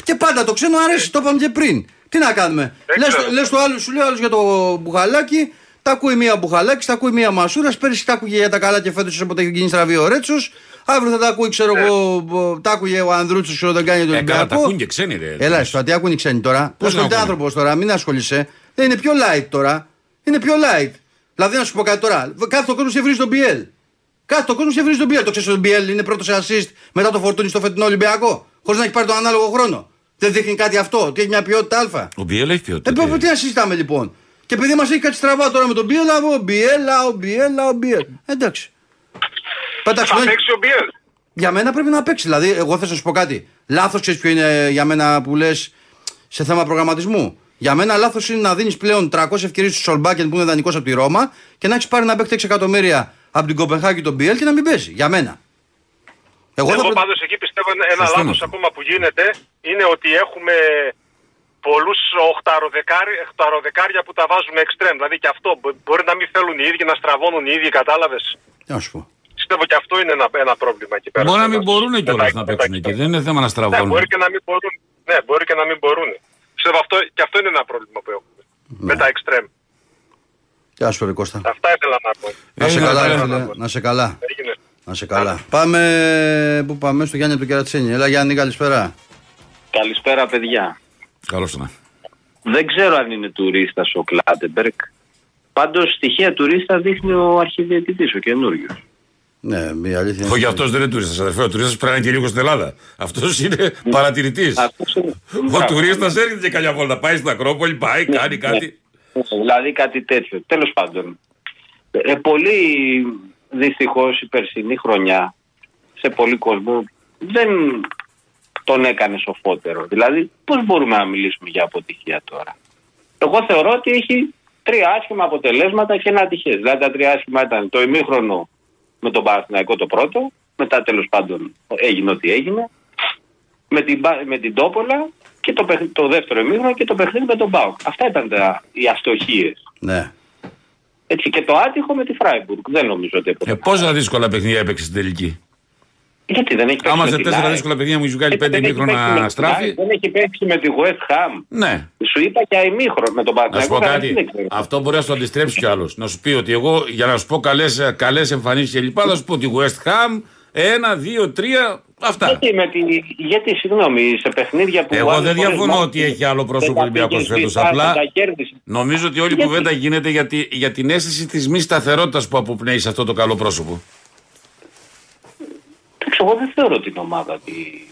Και πάντα το ξένο αρέσει, το είπαμε και πριν. Τι να κάνουμε; Δεν Λες, ξέρω. λες το άλλο, σου λέει ο άλλος για το μπουχαλάκι, τα ακούει μία μπουχαλάκι, τα ακούει μία μασούρα. Πέρυσι τα ακούγε για τα καλά και φέτος όποτε έχει γίνει στραβή ο Ρέτσος. Αύριο θα τα ακούει, ξέρω εγώ, τα άκουγε ο Ανδρούτσος όταν κάνει τον Ε, καλά, τα Ολυμπιακό. ακούν και ξένοι, ρε. Έλα, στο τι ακούνε οι ξένοι τώρα; Πώς Πώς να είναι ακούνε; άνθρωπος τώρα, μην ασχολείσαι. Δεν είναι πιο light τώρα. Είναι πιο light. Δηλαδή, να σου πω κάτι τώρα. Κάθε ο κόσμος σε βρει στον BL. Κάθε ο κόσμος σε βρει στον BL. Το ξέρεις ότι ο BL είναι πρώτος σε assist μετά το φορτούνι στο φετινό Ολυμπιακό. Χωρίς να έχει πάρει τον ανάλογο χρόνο. Δεν δείχνει κάτι αυτό, ότι έχει μια ποιότητα Α. Ο Μπιέλ έχει Ε, ποιότητα. πω, τι να συζητάμε λοιπόν; Και επειδή μας έχει κάτι στραβά τώρα με τον Μπιέλα, ο Μπιέλα, ο Μπιέλα, ο Μπιέλα. Εντάξει. Πέταξε. Θα δεν- παίξει ο Μπιέλ. για μένα πρέπει να παίξει. Δηλαδή, εγώ θα σας πω κάτι. Λάθος ξέρεις ποιο είναι για μένα που λες σε θέμα προγραμματισμού. Για μένα λάθος είναι να δίνεις πλέον 300 ευκαιρίες στο Σολμπάκεν που είναι δανεικός από τη Ρώμα και να έχεις πάρει να παίξει 6 εκατομμύρια από την Κοπενχάγη τον Μπιέλ και να μην παίζει. Για μένα. Εγώ, Εγώ θα πρέ- πάντως εκεί πιστεύω ένα- ένα Σωστό είναι λάθος αυτό. ακόμα που γίνεται είναι ότι έχουμε πολλούς οχταροδεκάρι- οχταροδεκάρια που τα βάζουμε εξτρέμ. Δηλαδή και αυτό μπο- μπορεί να μην θέλουν οι ίδιοι να στραβώνουν οι ίδιοι, κατάλαβες; Τι να σου πω. Πιστεύω και αυτό είναι ένα, ένα πρόβλημα εκεί πέρα. Μπορεί να στο μην μας. μπορούν Με κιόλας τα- να με τα παίξουν εκεί. εξτρέμ. Δεν είναι θέμα να Ναι, στραβώνουν. μπορεί και να μην μπορούν. Ναι, μπορεί και να μην μπορούν. Πιστεύω αυτό, και αυτό είναι ένα πρόβλημα που έχουμε. Ναι. Με τα εξτρέμ. Τι να σου πω, ρε Κώστα. Αυτά ήθελα να πω. Να σε Έγινε, καλά, ρε καλά. φίλε. Να σε καλά. Έγινε. Να σε καλά. Πάμε. Πού πάμε, στο Γιάννη από το Κερατσίνη. Έλα, Γιάννη, καλησπέρα. Καλησπέρα παιδιά. Καλώς να. Δεν ξέρω αν είναι τουρίστας ο Κλάτεμπεργκ. Πάντως στοιχεία τουρίστα δείχνει ο αρχιδιαιτητής, ο καινούριος. Ναι, η αλήθεια είναι. Όχι, αυτό δεν είναι τουρίστας, αδερφέ. Ο τουρίστας πρέπει να είναι και λίγο στην Ελλάδα. Αυτός είναι παρατηρητής. Ο τουρίστας έρχεται και καλιά βόλτα. Πάει στην Ακρόπολη, πάει, κάνει κάτι. Δηλαδή κάτι τέτοιο. Τέλος πάντων. Ε, πολύ δυστυχώς η περσινή χρονιά σε πολύ κόσμο δεν τον έκανε σοφότερο. Δηλαδή, πώς μπορούμε να μιλήσουμε για αποτυχία τώρα; Εγώ θεωρώ ότι έχει τρία άσχημα αποτελέσματα και ένα ατυχές. Δηλαδή, τα τρία άσχημα ήταν το ημίχρονο με τον Παναθηναϊκό το πρώτο, μετά τέλος πάντων έγινε ό,τι έγινε, με την, Πα- με την Τόπολα και το, παιχν- το δεύτερο ημίχρονο και το παιχνίδι με τον Μπάουκ. Αυτά ήταν τα, οι αστοχίες. Ναι. Έτσι και το άτυχο με τη Φράιμπουργκ. Δεν νομίζω ότι Ε, έπρεπε. πόσα δύσκολα παιχνίδια έπαιξε στην τελική; Γιατί δεν έχει παίξει Άμα με σε την τέσσερα ΑΕΚ. δύσκολα παιχνίδια μου έχει βγάλει Γιατί πέντε δεν έχει παίξει με ημίχρονα την στράφη. ΑΕΚ, Δεν έχει παίξει με τη West Ham. Ναι. Σου είπα και αημίχρονο με τον Να σου Παναθηναϊκό. πω καταρχήν κάτι. δεν ξέρω. Αυτό μπορεί να σου το αντιστρέψει κι άλλος. Να σου πει ότι εγώ για να σου πω καλές εμφανίσεις και λοιπά θα σου πω τη West Ham ένα, δύο, τρία. Αυτά. Γιατί, με τη, γιατί, συγγνώμη, σε παιχνίδια που. Εγώ άλλες δεν φορές διαφωνώ μόνο ότι έχει άλλο πρόσωπο δεν τα Ολυμπιακός πήγες φέτος, μπροστά, απλά- δεν Τα κέρδισε. Νομίζω ότι όλη η Γιατί; κουβέντα γίνεται για, τη- για την αίσθηση της μη σταθερότητας που αποπνέει σε αυτό το καλό πρόσωπο. Εντάξει, εγώ δεν θεωρώ την ομάδα ότι,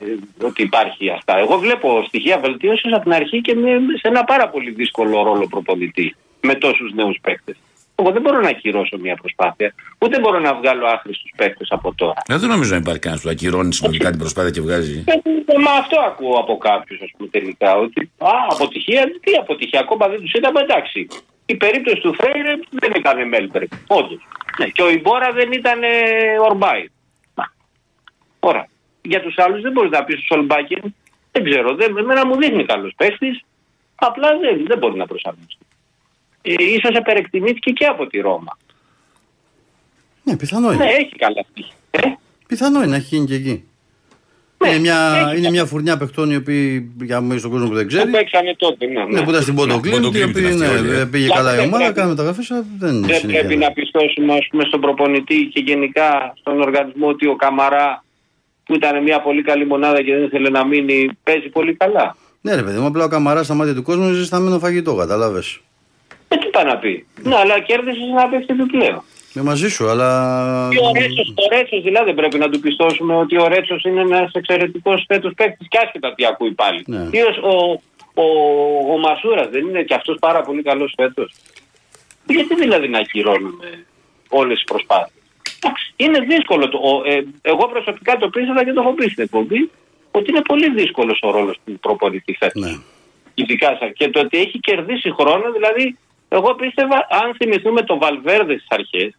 ε, ότι υπάρχει αυτά. Εγώ βλέπω στοιχεία βελτίωσης από την αρχή και με, σε ένα πάρα πολύ δύσκολο ρόλο προπονητή με τόσους νέους παίκτες. Εγώ δεν μπορώ να ακυρώσω μια προσπάθεια, ούτε μπορώ να βγάλω άχρηστους παίκτες από τώρα. Ε, δεν νομίζω να υπάρχει κανένας που ακυρώνει συνολικά την προσπάθεια και βγάζει. Ε, Μα αυτό ακούω από κάποιους, ας πούμε, τελικά. Ότι α, αποτυχία, τι αποτυχία, ακόμα δεν τους είδαμε, εντάξει. Η περίπτωση του Φρέιρε δεν ήταν Μέλμπεργκ. Όντως. Ναι, και ο Ιμπόρα δεν ήταν ε, Ορμπάι. Μα. Ωραία. Για τους άλλους δεν μπορείς να πεις στου Ολμπάκεν. Δεν ξέρω. Δεν, εμένα μου δείχνει καλός παίχτη. Απλά δεν, δεν μπορεί να προσαρμοστεί. Ε, ίσως επερεκτιμήθηκε και από τη Ρώμα. Ναι, πιθανό Ναι, είναι. έχει καλά στοιχεία. Ε, Πιθανό είναι να έχει γίνει και εκεί. Ναι, είναι μια, έχει είναι μια φουρνιά παιχτών οι οποίοι, για μου στον κόσμο που δεν που ξέρει, παίξανε τότε. Ναι, ναι, που ήταν στην Ποντοκλίν, Ποντοκλίν οι οποίοι ήταν αυτή ναι, όλη, ε. πήγε Για καλά η δεν ομάδα, πρέπει. κάνει μεταγραφέ, αλλά δεν είναι Δεν πρέπει να συνέχεια. πιστώσουμε ας πούμε, στον προπονητή και γενικά στον οργανισμό ότι ο Καμαρά που ήταν μια πολύ καλή μονάδα και δεν ήθελε να μείνει παίζει πολύ καλά. Ναι, ρε παιδί μου, απλά ο Καμαρά στα μάτια του κόσμου είναι ζεσταμένο φαγητό, κατάλαβε. Ε, τι πάει να πει; Ναι, αλλά κέρδισες να παίξει επιπλέον. Με μαζί σου, αλλά. Και ο Ρέτσος, ο Ρέτσος δηλαδή δεν πρέπει να του πιστώσουμε ότι ο Ρέτσος είναι ένας εξαιρετικός φέτος παίκτη και άσχετα τι ακούει πάλι. Ναι. Ή ο, ο, ο, ο Μασούρας δεν είναι και αυτός πάρα πολύ καλός φέτος. Γιατί δηλαδή να ακυρώνουμε όλες τις προσπάθειες; Εντάξει, Είναι δύσκολο. Το, ο, ε, εγώ προσωπικά το πίστευα και το έχω πει στην εκπομπή ότι είναι πολύ δύσκολος ο ρόλος του προπονητή φέτος. Ναι. Ειδικά σαν- και το ότι έχει κερδίσει χρόνο, δηλαδή, εγώ πίστευα, αν θυμηθούμε το Βαλβέρδε στις αρχές,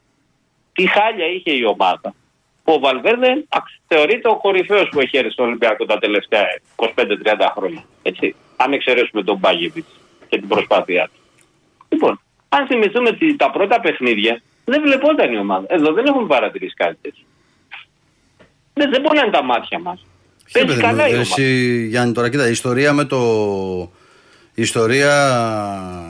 τι χάλια είχε η ομάδα. Ο Βαλβέρδε αξ- θεωρείται ο κορυφαίος που έχει έρθει στο Ολυμπιακό τα τελευταία 25-30 χρόνια. Έτσι. Αν εξαιρέσουμε τον Μπάγεβιτς και την προσπάθειά του. Λοιπόν, αν θυμηθούμε τη- τα πρώτα παιχνίδια, δεν βλεπόταν η ομάδα. Εδώ δεν έχουμε παρατηρήσει κάτι τέτοιο. Δεν, δεν μπορεί να είναι τα μάτια μας. Ποιο Παίζει παιδί μου, καλά η ομάδα. εσύ, Γιάννη, τώρα κοίτα, η ιστορία με το. Η ιστορία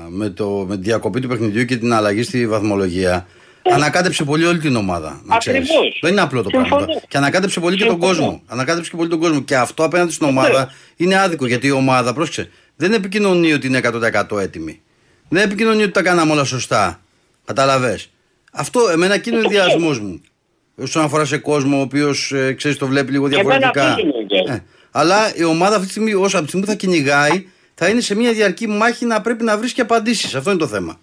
με, το, με τη διακοπή του παιχνιδιού και την αλλαγή στη βαθμολογία Ανακάτεψε πολύ όλη την ομάδα. Να ξέρεις. Ακριβώς. Δεν είναι απλό το Συμφωνώ. πράγμα. Και ανακάτεψε πολύ και τον Συμφωνώ. κόσμο. Ανακάτεψε και πολύ τον κόσμο. Και αυτό απέναντι στην ομάδα είναι άδικο γιατί η ομάδα, πρόσεξε, δεν επικοινωνεί ότι είναι 100% έτοιμη. Δεν επικοινωνεί ότι τα κάναμε όλα σωστά. Κατάλαβε. Αυτό εμένα εκεί είναι ο ενδιασμός μου. Όσον αφορά σε κόσμο ο οποίος ξέρεις το βλέπει λίγο εμένα διαφορετικά. αυτός είναι ο ενδιασμός. Ε, αλλά η ομάδα αυτή τη στιγμή, όσο από τη στιγμή που θα κυνηγάει, θα είναι σε μια διαρκή μάχη να πρέπει να βρίσκει απαντήσεις. Αυτό είναι το θέμα.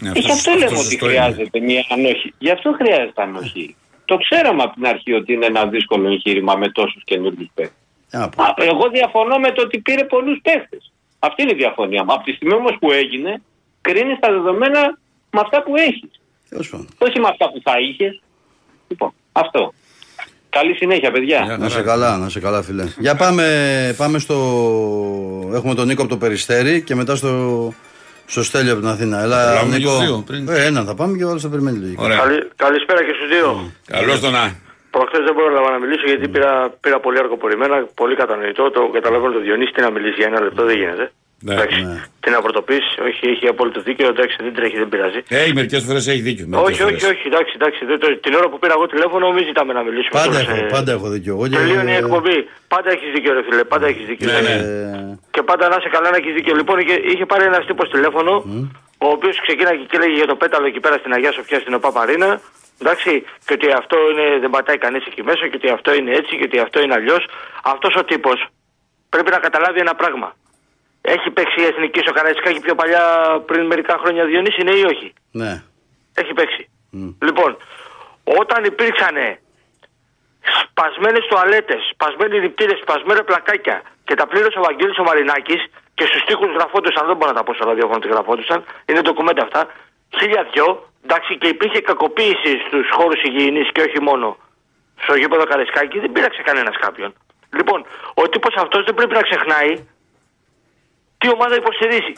Ναι, Γι' αυτό λέμε ότι σωστό είναι. χρειάζεται μια ανοχή. Γι' αυτό χρειάζεται ανοχή. Το ξέραμε από την αρχή ότι είναι ένα δύσκολο εγχείρημα με τόσους καινούργιους παίχτε. Τι να πω. Εγώ διαφωνώ με το ότι πήρε πολλούς παίχτε. Αυτή είναι η διαφωνία μου. Από τη στιγμή όμως που έγινε, κρίνεις τα δεδομένα με αυτά που έχεις. Τέλος πάντων. Όχι με αυτά που θα είχες. Λοιπόν, αυτό. Καλή συνέχεια, παιδιά. Μια Να σε χαρά. καλά, να σε καλά, φίλε. Για πάμε, πάμε στο. Έχουμε τον Νίκο από το Περιστέρι και μετά στο, στο Στέλιο από την Αθήνα. Έλα, Προλάβουμε Νίκο. και τους δύο πριν. Ε, ένα θα πάμε και ο άλλος θα περιμένει λογικά. Ωραία. Καλη- καλησπέρα και στους δύο. Καλώς το να. Προχθές δεν πρόλαβα να μιλήσω γιατί πήρα, πήρα πολύ αργοπορημένα, πολύ κατανοητό. Το καταλαβαίνω το Διονύση τι να μιλήσει για ένα λεπτό δεν γίνεται. Ναι, εντάξει. ναι. Τι να πρωτοποιείς, όχι, έχει απόλυτο δίκαιο, εντάξει, δεν τρέχει, δεν πειράζει. Ε, μερικές φορές έχει δίκιο. μερικές όχι, όχι, φορές. όχι, εντάξει, εντάξει. δεν το- την ώρα που πήρα εγώ τηλέφωνο, μην ζητάμε να μιλήσουμε. Πάντα τώρα, έχω, ε, πάντα έχω δίκιο. Εγώ και- Τελείωνε η εκπομπή. Πάντα έχεις δίκιο, ρε φίλε. Πάντα έχεις δίκιο. Ναι, ναι. Ε, Και πάντα να είσαι καλά να έχεις δίκιο. Λοιπόν, είχε, είχε πάρει ένας τύπος τηλέφωνο, ο οποίος ξεκίναγε και έλεγε για το πέταλο εκεί πέρα στην Αγία Σοφιά στην ΟΠΑ Μαρίνα. Εντάξει, και ότι αυτό είναι, δεν πατάει κανείς εκεί μέσα και ότι αυτό είναι έτσι και ότι αυτό είναι αλλιώς. Αυτός ο τύπος πρέπει να καταλάβει ένα πράγμα. Έχει παίξει η εθνική στο Καραϊσκάκι πιο παλιά πριν μερικά χρόνια Διονύση, ναι ή όχι; ναι. Έχει παίξει. Λοιπόν, όταν υπήρξαν σπασμένες τουαλέτες, σπασμένοι νηπτήρε, σπασμένα πλακάκια και τα πλήρωσε ο Βαγγέλης ο Μαρινάκη και στους τοίχου γραφόντουσαν, δεν μπορώ να τα πω στο ραδιόφωνο ότι γραφόντουσαν, είναι ντοκουμέντα αυτά, χίλια δυο, εντάξει, και υπήρχε κακοποίηση στους χώρους υγιεινής και όχι μόνο στο γήπεδο Καρεσκάκη, δεν πήραξε κανένας κάποιον. Λοιπόν, ο τύπος αυτός δεν πρέπει να ξεχνάει τι ομάδα υποστηρίζει.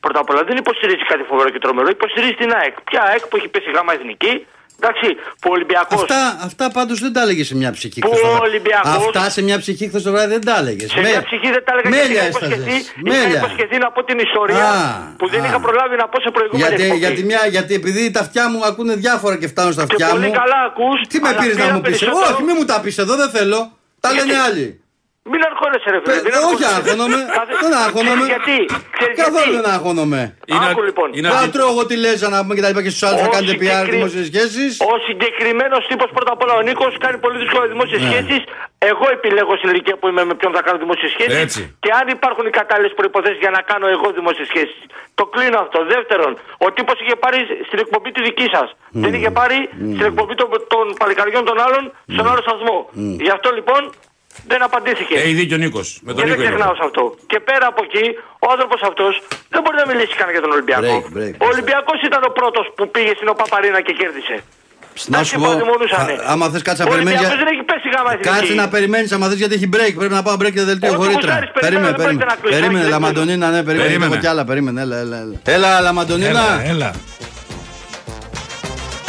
Πρώτα απ' όλα δεν υποστηρίζει κάτι φοβερό και τρομερό, υποστηρίζει την ΑΕΚ. Ποια ΑΕΚ που έχει πέσει γάμα εθνική, εντάξει, που ο Ολυμπιακό. Αυτά, αυτά πάντως δεν τα έλεγε σε μια ψυχή Που χθες το ο βράδυ. Ολυμπιακός- Αυτά σε μια ψυχή χθες το βράδυ δεν τα έλεγε. Σε μια ψυχή δεν τα έλεγα γιατί Μέλια είχα υποσχεθεί, έσταζες. είχα Μέλια. υποσχεθεί να πω την ιστορία Α, που δεν α. είχα προλάβει να πω σε προηγούμενη Γιατί, εκπομπή. γιατί, μια, γιατί επειδή τα αυτιά μου ακούνε διάφορα και φτάνουν στα Και αυτιά πολύ μου. καλά ακούς, Τι με αλλά πήρες να πήρα μου πεις; περισσότερο- Όχι, μην μου τα πεις εδώ, δεν θέλω. Τα Γιατί; λένε άλλοι. Μην αγχώνεσαι ρε φίλε. Παι- μην όχι αγχώνεσαι. αγχώνομαι. Κάθε- Δεν αγχώνομαι. Ξέρεις Γιατί, ξέρεις Καθόλου γιατί; δεν αγχώνομαι. Είναι, Άκου, λοιπόν. είναι Δεν αρκε- τρώω εγώ τη λέζα να πούμε και τα λοιπά και στους άλλους να Ο κάνετε PR συγκεκρι- δημόσιες σχέσεις. Ο συγκεκριμένος τύπος πρώτα απ' όλα ο Νίκος κάνει πολύ δύσκολα δημόσιες Ναι. σχέσεις. Εγώ επιλέγω στην ηλικία που είμαι με ποιον θα κάνω δημόσιες σχέσεις. Έτσι. Και αν υπάρχουν οι κατάλληλες προποθέσει για να κάνω εγώ δημόσιες σχέσεις. Το κλείνω αυτό. Δεύτερον, ο τύπος είχε πάρει στην εκπομπή τη δική σας. Δεν είχε πάρει στην εκπομπή των, των παλικαριών των άλλων στον άλλο σταθμό. Γι' αυτό λοιπόν δεν απαντήθηκε. Έχει δίκιο ο Νίκος. Με τον Και δεν Νίκο είναι. ξεχνάω σε αυτό. Και πέρα από εκεί, ο άνθρωπος αυτός δεν μπορεί να μιλήσει καν για τον Ολυμπιακό. Break, break. Ο Ολυμπιακός ήταν ο πρώτος που πήγε στην ΟΠΑΠΑΡΗΝΑ και κέρδισε. Να σου πω, θα- άμα θες κάτσε να Ο περιμένεις. Ολυμπιακός δεν έχει πέσει γάμα εθνική. Κάτσε να περιμένεις, άμα θες γιατί έχει break. Πρέπει να πάω break και δελτίο Όχι, χωρίτρα. γουστάρεις, περιμένω, Περίμενε, δεν πρόκειται περίμενε. να κλείσει, Περίμενε, δεν Λαμαντονίνα, ναι, περίμενε. Περίμενε. Έχω κι άλλα, περίμενε. Έλα, έλα, έλα. Έλα, Λαμαντονίνα. Έλα, έλα.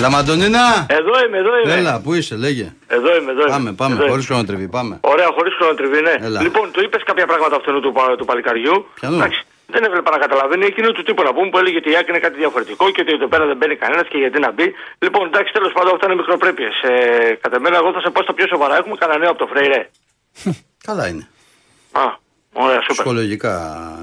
Λαμαντονίνα. Εδώ είμαι, εδώ είμαι. Έλα, πού είσαι, λέγε. Εδώ είμαι, εδώ είμαι. Πάμε, πάμε, Εδώ είμαι. χωρίς χρονοτριβή, πάμε. Ωραία, χωρίς χρονοτριβή, ναι. Έλα. Λοιπόν, του είπες κάποια πράγματα αυτού του, πα- του παλικαριού. Ποιανού; Εντάξει, δεν έβλεπα να καταλαβαίνει εκείνο του τύπου να πούμε που έλεγε ότι η Άκη είναι κάτι διαφορετικό και ότι εδώ πέρα δεν μπαίνει κανένας και γιατί να μπει. Λοιπόν, εντάξει, τέλος πάντων αυτά είναι μικροπρέπειες. Ε, κατά μένα, εγώ θα σε πω στα πιο σοβαρά. Έχουμε κανένα νέο από το Φρέιρε. Καλά είναι. Α, ωραία, σούπερ. Ψυχολογικά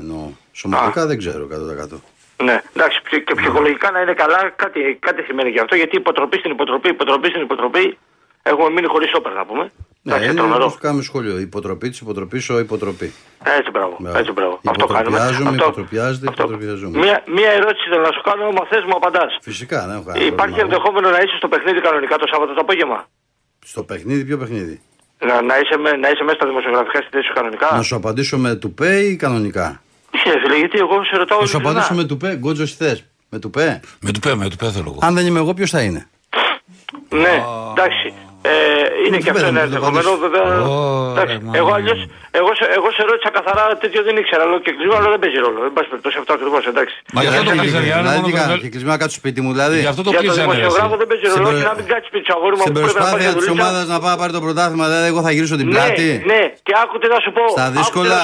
εννοώ. Σωματικά δεν ξέρω 100%. Ναι, εντάξει, ψ- και ψυχολογικά να είναι καλά, κάτι, κάτι σημαίνει γι' αυτό. Γιατί υποτροπή στην υποτροπή, υποτροπή στην υποτροπή, έχουμε μείνει χωρίς όπερ να πούμε. Ναι, εντάξει, είναι τρομερό. όπως κάνουμε σχολείο. Υποτροπή της υποτροπής, ο υποτροπή. Έτσι, μπράβο. Μπράβο. Έτσι, μπράβο. Αυτό κάνουμε. Υποτροπιάζουμε, Αυτό- υποτροπιάζεται, αυτό. υποτροπιαζούμε. Μία, μία ερώτηση θέλω να σου κάνω, άμα θες μου απαντάς. Φυσικά, δεν έχω κανένα Υπάρχει πρόβλημα. ενδεχόμενο να είσαι στο παιχνίδι κανονικά το Σάββατο το απόγευμα; Στο παιχνίδι, ποιο παιχνίδι; Να, να, είσαι, με, να είσαι μέσα στα δημοσιογραφικά στη θέση σου κανονικά; Να σου απαντήσω με τουπέ ή κανονικά. Όχι, ρε φίλε, γιατί εγώ σε ρωτάω. Να σου ειλικρινά. απαντήσω με τουπέ, γκότζο θες. Με τουπέ. Με του πέ, με του πέ θέλω εγώ. Αν δεν είμαι εγώ, ποιος θα είναι; Ναι, εντάξει. Ε, είναι Μην και το αυτό ένα πες, μην το ενδεχομένο, απαντήσεις. βέβαια. Ω, Εντάξει, ρε, μα. εγώ αλλιώ. Εγώ, σε- εγώ σε ρώτησα καθαρά τέτοιο δεν ήξερα. Λέω και κλεισμένο, αλλά δεν παίζει ρόλο. Εν πάση περιπτώσει αυτό ακριβώς, εντάξει. Μα γι' αυτό το κλείσανε. για να Δηλαδή, μόνο τι κάνω, το- και κλεισμένο κάτω στο σπίτι μου, δηλαδή. Γι' αυτό το Για τον κλείσανε. ρε, δημοσιογράφο εσύ. δεν παίζει Στην ρόλο προ- και να μην κάτσει σπίτι του αγόρι μου Στην που πρέπει να πάει προσπάθεια για της δουλειά. ομάδας να πάω να πάρει το πρωτάθλημα, δηλαδή εγώ θα γυρίσω την Ναι, πλάτη. ναι, και άκουτε να σου πω. Στα άκουτε δύσκολα.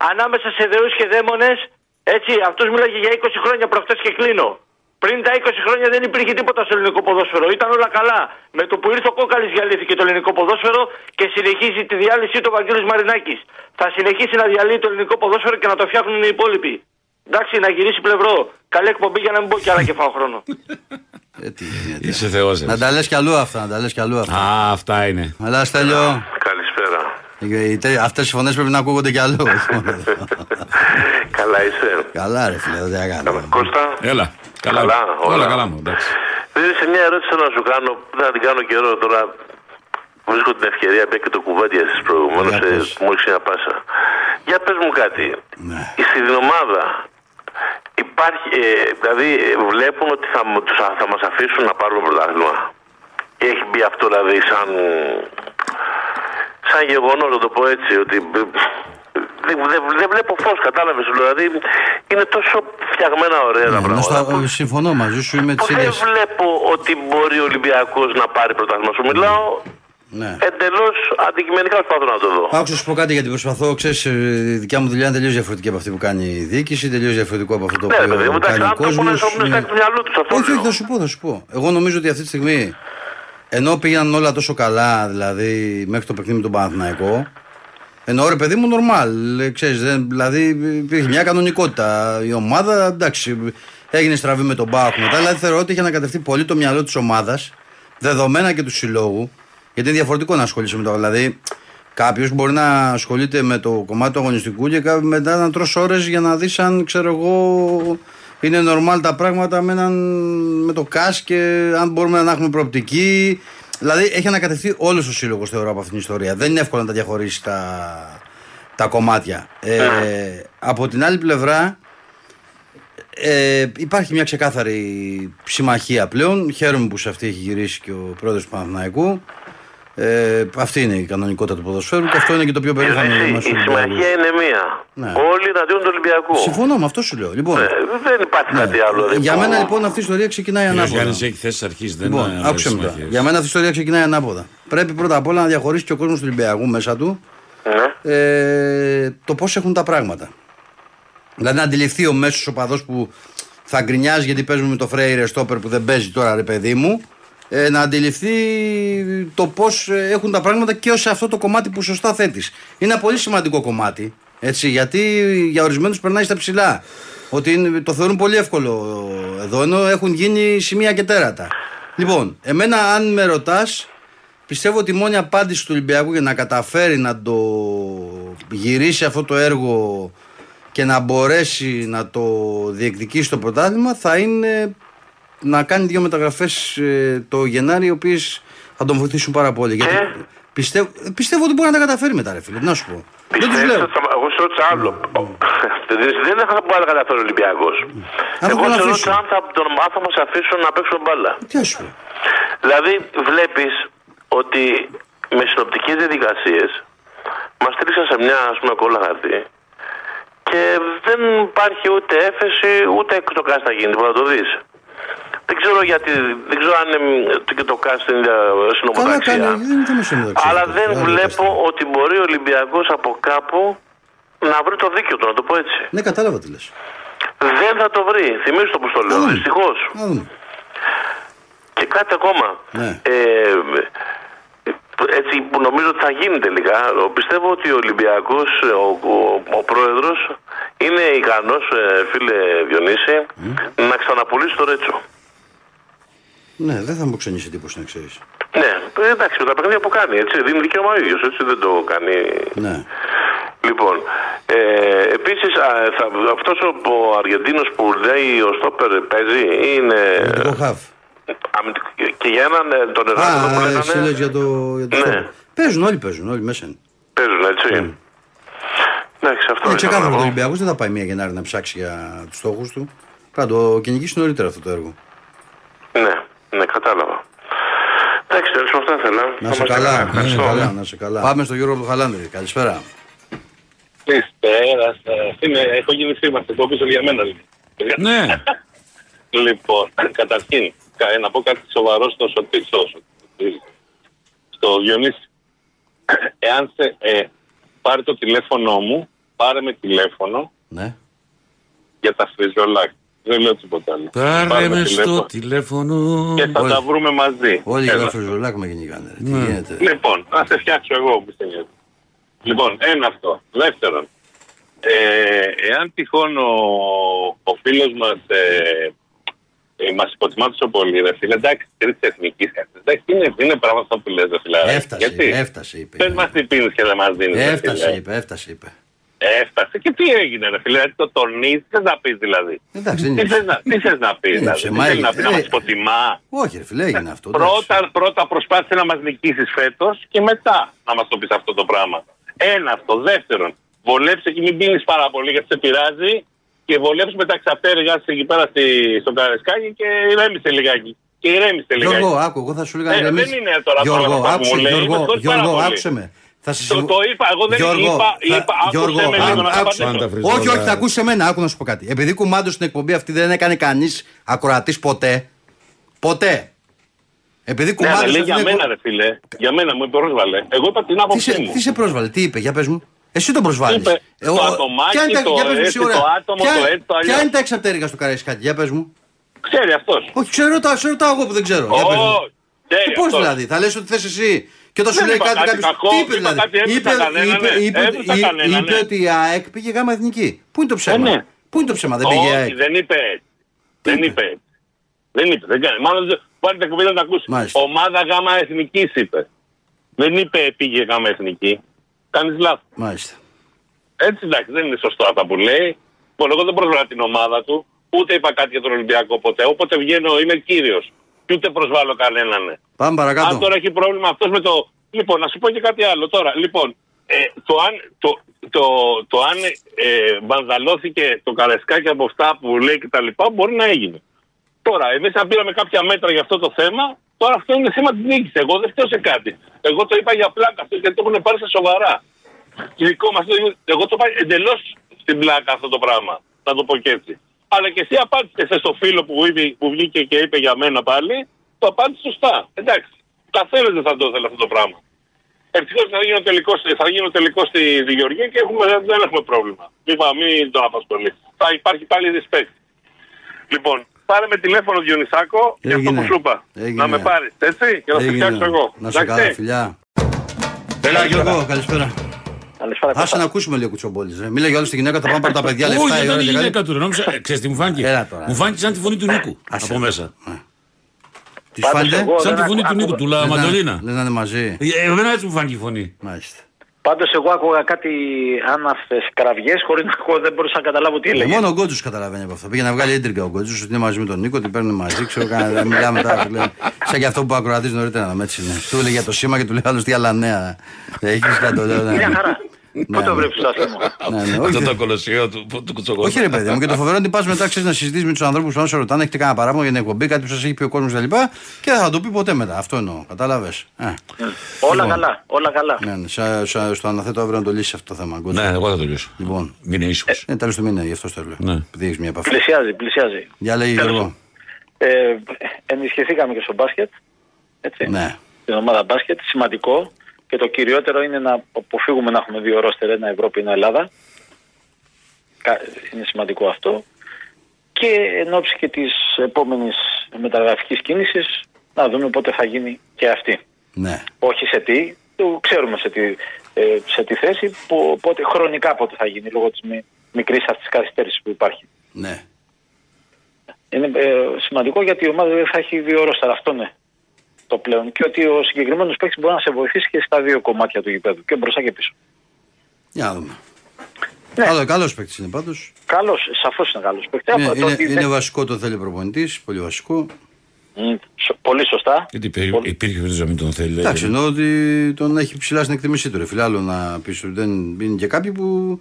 Να σου πω. Ανάμεσα σε δεούς και δαίμονες, έτσι, αυτός μίλαγε για 20 χρόνια προχτές και κλείνω. Πριν τα 20 χρόνια δεν υπήρχε τίποτα στο ελληνικό ποδόσφαιρο. Ήταν όλα καλά. Με το που ήρθε ο Κόκαλης διαλύθηκε το ελληνικό ποδόσφαιρο και συνεχίζει τη διάλυση του Βαγγέλης Μαρινάκης. Θα συνεχίσει να διαλύει το ελληνικό ποδόσφαιρο και να το φτιάχνουν οι υπόλοιποι. Εντάξει, να γυρίσει πλευρό. Καλή εκπομπή για να μην πω κι άλλα και φάω χρόνο. Ε, τι γίνεται. Είσαι Θεός. Να τα λες κι αλλού αυτά, να τα λες κι αλλού αυτά. Α, αυτά είναι. Αλλά Στέλιο, Καλησπέρα. Αυτές οι φωνές πρέπει να ακούγονται κι αλλού. Καλά είσαι. Καλά, ρε φίλε, δεν κάνω. Κώστα. Έλα. Καλά. Καλά, όλα όλα. καλά μου. Εντάξει. Δηλαδή σε μια ερώτηση θέλω να σου κάνω, δεν θα την κάνω καιρό τώρα. Βρίσκω την ευκαιρία, πια και το κουβέντι εσείς προηγουμένως, Για ε, πες. μου έχεις μια πάσα. Για πες μου κάτι. Ναι. Στην ομάδα υπάρχει, ε, δηλαδή ε, βλέπουν ότι θα, μου- τους, θα μας αφήσουν να πάρουμε πρωτάθλημα. Έχει μπει αυτό δηλαδή σαν, σαν γεγονός, να το πω έτσι, ότι ε, δεν, δεν, δεν βλέπω φως, κατάλαβες, δηλαδή είναι τόσο φτιαγμένα ωραία τα Ναι, να πράγματα. στα- συμφωνώ μαζί σου, είμαι της Δεν ίδιας. βλέπω ότι μπορεί ο Ολυμπιακός να πάρει πρωτάθλημα. Σου μιλάω Ναι. εντελώς αντικειμενικά προσπαθώ να το δω. Άκουσα να σου πω κάτι γιατί προσπαθώ. Ξέρεις, ε, η δικιά μου δουλειά είναι τελείως διαφορετική από αυτή που κάνει η διοίκηση, τελείως διαφορετικό από αυτό το Ναι, ρε παιδί μου, οποίο εντάξει, κάνει ο άνθρωποι κόσμος. είναι στο σκάκι του μυαλού τους, αυτό Όχι, λέω. όχι, θα σου πω, θα σου πω. Εγώ νομίζω ότι αυτή τη στιγμή, ενώ πήγαν όλα τόσο καλά, δηλαδή μέχρι το παιχνίδι με τον Παναθηναϊκό, ενώ ρε παιδί μου, νορμάλ. Ξέρεις, δεν, δηλαδή υπήρχε μια κανονικότητα. Η ομάδα, εντάξει, έγινε στραβή με τον Πάοκ μετά. Δηλαδή θεωρώ ότι είχε ανακατευτεί πολύ το μυαλό της ομάδας, δεδομένα και του συλλόγου, γιατί είναι διαφορετικό να ασχολείσαι με το. Δηλαδή, κάποιος μπορεί να ασχολείται με το κομμάτι του αγωνιστικού και κα- μετά να τρως ώρες για να δεις αν ξέρω εγώ είναι normal τα πράγματα με, έναν, με το ΚΑΣ και αν μπορούμε να έχουμε προοπτική. Δηλαδή έχει ανακατευτεί όλος ο σύλλογος θεωρώ από αυτήν την ιστορία. Δεν είναι εύκολο να τα διαχωρίσει τα, τα κομμάτια. Ε, από την άλλη πλευρά, ε, υπάρχει μια ξεκάθαρη συμμαχία πλέον. Χαίρομαι που σε αυτή έχει γυρίσει και ο πρόεδρος του Παναθηναϊκού. Ε, αυτή είναι η κανονικότητα του ποδοσφαίρου και αυτό είναι και το πιο περήφανο Εσύ, για η μας τους συμμαχία Ολυμπιακούς. είναι μία. Ναι. Όλοι εναντίον του Ολυμπιακού. Συμφωνώ με αυτό σου λέω. Λοιπόν, Ε, δεν υπάρχει ναι. κάτι άλλο. δεν για πω. μένα λοιπόν αυτή η ιστορία ξεκινάει Ο ανάποδα. Γιάννης έχεις θέσει αρχής. Δεν Λοιπόν, είναι άκουσε με τώρα. συμμαχίες. Για μένα αυτή η ιστορία ξεκινάει ανάποδα. Πρέπει πρώτα απ' όλα να διαχωρίσει και ο κόσμος του Ολυμπιακού μέσα του Ναι. ε, το πώς έχουν τα πράγματα. Δηλαδή να αντιληφθεί ο μέσος οπαδός που θα γκρινιάζει γιατί παίζουμε με το Φρέιρε Στόπερ που δεν παίζει τώρα, ρε παιδί μου, ε, να αντιληφθεί το πώς έχουν τα πράγματα και σε αυτό το κομμάτι που σωστά θέτεις. Είναι ένα πολύ σημαντικό κομμάτι. Έτσι, γιατί για ορισμένους περνάει στα ψηλά. Ότι είναι, το θεωρούν πολύ εύκολο εδώ, ενώ έχουν γίνει σημεία και τέρατα. Λοιπόν, εμένα, αν με ρωτάς, Πιστεύω ότι η μόνη απάντηση του Ολυμπιακού για να καταφέρει να το γυρίσει αυτό το έργο και να μπορέσει να το διεκδικήσει το πρωτάθλημα θα είναι να κάνει δύο μεταγραφές ε, το Γενάρη οι οποίες θα τον βοηθήσουν πάρα πολύ. Γιατί πιστεύω, πιστεύω ότι μπορεί να τα καταφέρει μετά ρε φίλε, τι να σου πω. Δεν τους Πιστεύεις λέω. ότι θα- Εγώ σε ρώτησα άλλο. Δεν- Δεν θα μπορεί να καταφέρει ο Ολυμπιακός. Αν Εγώ τον σε αφήσουν. ρώτησα αν θα τον αν θα μας αφήσουν να παίξουν μπάλα. Τι να σου πω. Δηλαδή βλέπεις ότι με συνοπτικές διαδικασίες μας στρίξαν σε μια ας πούμε κόλλα χαρτί και δεν υπάρχει ούτε έφεση ούτε το κάστα θα γίνει, μπορεί να το δεις. Δεν ξέρω γιατί, δεν ξέρω αν είναι το- και το κάστα είναι Καλά συνομοταξία. κάνει, δεν είναι θέμα συνέντευξη. Αλλά αυτό. δεν Άλλο βλέπω δικαστήριο. ότι μπορεί ο Ολυμπιακός από κάπου να βρει το δίκιο του, να το πω έτσι. Ναι, κατάλαβα τι λες. Δεν θα το βρει. Θυμίζω το που στο λέω, Α. δυστυχώς. Να δούμε. Και κάτι ακόμα. Ναι. Ε, έτσι που νομίζω ότι θα γίνει τελικά. Πιστεύω ότι ο Ολυμπιακός, ο, ο, ο πρόεδρος, είναι ικανός, ε, φίλε Διονύση, να ξαναπολύσει το Ρέτσο. Ναι, δεν θα μου ξενήσει εντύπωση να ξέρεις. Ναι, ε, εντάξει, με τα παιχνίδια που κάνει, έτσι, δίνει δικαίωμα ο ίδιος, έτσι, δεν το κάνει. Ναι. Λοιπόν, ε, επίσης, α, θα, αυτός ο, ο Αργεντίνος που λέει ο Στόπερ παίζει, είναι Αμυντικό χαφ. αμυντικ- και για έναν ε, τον Εράσμο που Α, λέγανε, εσύ λες για το, για το Ναι. στόχο. Παίζουν, όλοι παίζουν, όλοι μέσα είναι. παίζουν, έτσι. Εντάξει, αυτό Είναι ήθελα ξεκάθαρο να ότι ο πω. Ολυμπιακό δεν θα πάει μία Γενάρη να ψάξει για τους στόχους του. Πρέπει να το κυνηγήσει νωρίτερα αυτό το έργο. Ναι, ναι, κατάλαβα. Εντάξει, τέλος αυτό ήθελα. Να σε είμαστε καλά, να σε Ευχαριστώ. καλά, να σε καλά. Πάμε στο Γιώργο Χαλάνδρη. Καλησπέρα. Καλησπέρα σα. Είμαι, έχω γεννηθεί, είμαστε από πίσω για μένα. λοιπόν. Ναι. Λοιπόν, καταρχήν, κα- να πω κάτι σοβαρό στο Σωτή, στο, Σωτή- στο Διονύση. Εάν σε, ε, πάρει το τηλέφωνο μου, πάρε με τηλέφωνο Ναι. για τα φριζολάκια. Δεν λέω τίποτα άλλο. Πάρε Πάρουμε με τηλέφωνο. στο τηλέφωνο. Και θα τα βρούμε μαζί. Όλοι οι Έλα. γράφοι ζωλάκ με κυνηγάνε. ρε. Τι Ναι. γίνεται. Λοιπόν, να σε φτιάξω εγώ που νοιάζει. Λοιπόν, ένα αυτό. Δεύτερον, ε, εάν τυχόν ο, ο φίλος μας ε, ε, μας υποτιμά τόσο πολύ, ρε φίλε, εντάξει, τρίτη εθνική. Εντάξει, είναι, είναι πράγμα αυτό που λες, ρε φίλε. Έφτασε, Γιατί, έφτασε είπε. πες μας τι πίνεις και δεν μας δίνεις. ρε Έφτασε φίλε. είπε, έφτασε είπε. Έφτασε. Και τι έγινε, ρε φίλε, δηλαδή, το τονίζεις, τι θες να πεις δηλαδή; Εντάξει, δεν Τι είναι. θες να, τι θες να πεις, Είναι δηλαδή; Τι ψεμά, θέλει να πεις, να ε, μας υποτιμά; Όχι, ρε φίλε, έγινε αυτό. εντάξει. Πρώτα, πρώτα προσπάθησε να μας νικήσεις φέτος και μετά να μας το πεις αυτό το πράγμα. Ένα αυτό. Δεύτερον, βολέψε και μην πίνεις πάρα πολύ γιατί σε πειράζει και βολέψε με τα ξαπτέρυγα σου εκεί πέρα στη, στο Καρεσκάκι και ηρέμησε λιγάκι. Και ηρέμησε λιγάκι. Γιώργο, άκου, εγώ θα σου λέγα Ε, να ηρεμήσεις. δεν είναι τώρα Γιώργο, πράγματα που άκουσε, μου λέει, Γιώργο, με συγχωρείς πάρα Γιώργο, πολύ. άκουσε με. Θα σε Το, συμβου- το είπα, εγώ δεν Γιώργο, είπα, θα- είπα, Γιώργο, άκουσε με λίγο να άκου- απαντήσω. Πάντα βρεις Όχι, όχι, δώλα. θα ακούσει εμένα, άκου να σου πω κάτι. Επειδή κουμάντο στην εκπομπή αυτή δεν έκανε κανείς ακροατής ποτέ. Ποτέ. Επειδή Ναι, κουμάντο. αλλά λέει για μένα ρε φίλε, για μένα μου πρόσβαλε. Εγώ είπα την Τι άποψή σε, μου. τι σε πρόσβαλε, τι είπε, για πες μου. Εσύ τον προσβάλλει. Είπε, το ατομάκι, το έτσι, το άτομο, το έτσι, το αλλιώς. Ποια είναι τα εξαπτέρυγα στο Καραϊσκάκι, για πες μου. Ξέρει αυτός. Όχι, ξέρω, τα, ξέρω τα εγώ που δεν ξέρω. Για πες μου. Όχι, ξέρει Πώς αυτός. δηλαδή, θα λες ότι θες εσύ. Και όταν σου Δεν λέει είπα κάτι, κάτι κάποιος- κακό, τι είπε είπα δηλαδή; κάτι έπεισα είπε, κανένα, είπε, ναι. είπε, Έπεισα είπε- κανένα, είπε ναι. ότι η ΑΕΚ πήγε γάμα εθνική. Πού είναι το ψέμα; Ε, ναι. Πού είναι το ψέμα, δεν πήγε η Όχι, ΑΕΚ. δεν είπε έτσι. Δεν είπε; έτσι. Δεν είπε, δεν κάνει. Μάλλον δεν- πάρτε τα κουβέντα να τα ακούσει. Μάλιστα. Ομάδα γάμα εθνικής είπε. Δεν είπε πήγε γάμα εθνική. Κάνεις λάθος. Μάλιστα. Έτσι εντάξει, δεν είναι σωστό αυτά που λέει. Λοιπόν, εγώ δεν προσβάλλω την ομάδα του, ούτε είπα κάτι για τον Ολυμπιακό ποτέ. Όποτε βγαίνω είμαι κύριος. Και ούτε προσβάλλω κανέναν. ναι. Πάμε παρακάτω. Αν τώρα έχει πρόβλημα αυτός με το. Λοιπόν, να σου πω και κάτι άλλο τώρα. Λοιπόν, ε, το αν, το, το, το, αν ε, βανδαλώθηκε το καρεσκάκι από αυτά που λέει και τα λοιπά, μπορεί να έγινε. Τώρα, εμείς αν πήραμε κάποια μέτρα για αυτό το θέμα, τώρα αυτό είναι θέμα της νίκης. Εγώ δεν φταίω σε κάτι. Εγώ το είπα για πλάκα αυτό γιατί το έχουν πάρει στα σοβαρά. Και δικό μας, το- εγώ το είπα εντελώς στην πλάκα αυτό το πράγμα. Θα το πω και έτσι. Αλλά και εσύ απάντησες στο φίλο που, είπε, που βγήκε και είπε για μένα πάλι, το απάντησε σωστά. Εντάξει. Καθένας δεν θα το ήθελε αυτό το πράγμα. Ευτυχώς θα γίνει ο τελικός θα γίνει ο τελικός στη, στη Γεωργία και έχουμε, δεν έχουμε πρόβλημα. Μην, πα- μην τον απασχολείς. Θα υπάρχει πάλι respect. Λοιπόν, πάρε με τηλέφωνο Διονυσάκο για αυτό Έγινε. που σου είπα. Έγινε. Να με πάρεις, έτσι, και να σε Έγινε. φτιάξω εγώ. Να σε Εντάξει; καλά, φιλιά. Έλα, Γιώργο, καλησπέρα. Καλησπέρα. Άσε να ακούσουμε λίγο κουτσομπόλη. Μίλαγε όλο στη γυναίκα, θα πάμε πάρει τα παιδιά λεφτά. Όχι, η ήταν ώρα η και κάτι. γυναίκα του. ρε, Νόμιζα, ε, ξέρεις τι μου φάνηκε; Έλα τώρα. Μου φάνηκε σαν τη φωνή του Νίκου. Άσε. Από μέσα. Τη Πάντως φάνηκε. εγώ- Σαν τη δεν φωνή ακού- του Νίκου, ακούω. του Λα Μαντολίνα. Δεν είναι μαζί. Ε, Εμένα έτσι μου φάνηκε η φωνή. Μάλιστα. Πάντως, εγώ άκουγα κάτι άναυτε κραυγές χωρίς να ακούω, δεν μπορούσα να καταλάβω τι Ε, έλεγε. Μόνο ο Γκότζο καταλαβαίνει από αυτό. Πήγε να βγάλει ίντρικα ο Γκότζο ότι είναι μαζί με τον Νίκο, ότι παίρνουν μαζί. Ξέρω, κανένα, μιλάμε τώρα. του λέει, Σαν και αυτό που ακροατής νωρίτερα. να Έτσι είναι. Του έλεγε για το σήμα και του λέει άλλος τι άλλα νέα. Έχεις κάτι το λέω. ναι. Μια χαρά. Ναι, Πού το ναι. βρέπει το άσχημο. Ναι, ναι, Αυτό όχι, το κολοσσιαίο του, του, του κουτσογόνου. όχι ρε παιδί μου, και το φοβερό είναι ότι πας μετά ξέρεις να συζητήσεις με τους ανθρώπους που σου ρωτάνε, έχετε κανένα παράπονο για την εκπομπή, κάτι που σας έχει πει ο κόσμος κτλ. Και δεν θα το πει ποτέ μετά. Αυτό εννοώ. Κατάλαβες. Όλα καλά, όλα καλά. Ναι, ναι, σα- σα- στο αναθέτω αύριο να το λύσεις αυτό το θέμα. Γκότζο. Ναι, εγώ θα το λύσω. Λοιπόν. Μην είναι ήσυχος. Ε, τέλος του μήνα, γι' αυτό το λέω. Ναι. Επειδή έχεις μια επαφή. Πλησιάζει, πλησιάζει. Για λέει Τέλος. Γιώργο. Ε, ενισχυθήκαμε και στο μπάσκετ. Έτσι. Ναι. Την ομάδα μπάσκετ. Σημαντικό. Και το κυριότερο είναι να αποφύγουμε να έχουμε δύο ρόστερ, ένα Ευρώπη, ένα Ελλάδα. Κα- Είναι σημαντικό αυτό. Και εν ώψη και της επόμενης μεταγραφικής κίνησης, να δούμε πότε θα γίνει και αυτή. Ναι. Όχι σε τι, το ξέρουμε σε τι, ε, σε τι θέση, που, πότε, χρονικά πότε θα γίνει λόγω της μη, μικρής αυτής καθυστέρησης που υπάρχει. Ναι. Είναι ε, σημαντικό γιατί η ομάδα δεν θα έχει δύο ρόστερ, αυτό είναι το πλέον. Και ότι ο συγκεκριμένος παίκτης μπορεί να σε βοηθήσει και στα δύο κομμάτια του γηπέδου, και μπροστά και πίσω. Για να δούμε. Ναι. Καλό, καλός παίκτης είναι πάντως. Καλός, σαφώς είναι καλός παίκτης. Είναι, Από το είναι, ότι είναι δεν- βασικό το θέλει προπονητής, πολύ βασικό. Μμ, σω- πολύ σωστά. Γιατί υπήρχε, Πολύ- υπήρχε περίπτωση να μην τον θέλει. Εντάξει, λέει. εννοώ ότι τον έχει ψηλά στην εκτίμησή του. Ρε. Φίλε, άλλο να πεις ότι δεν είναι και κάποιοι που,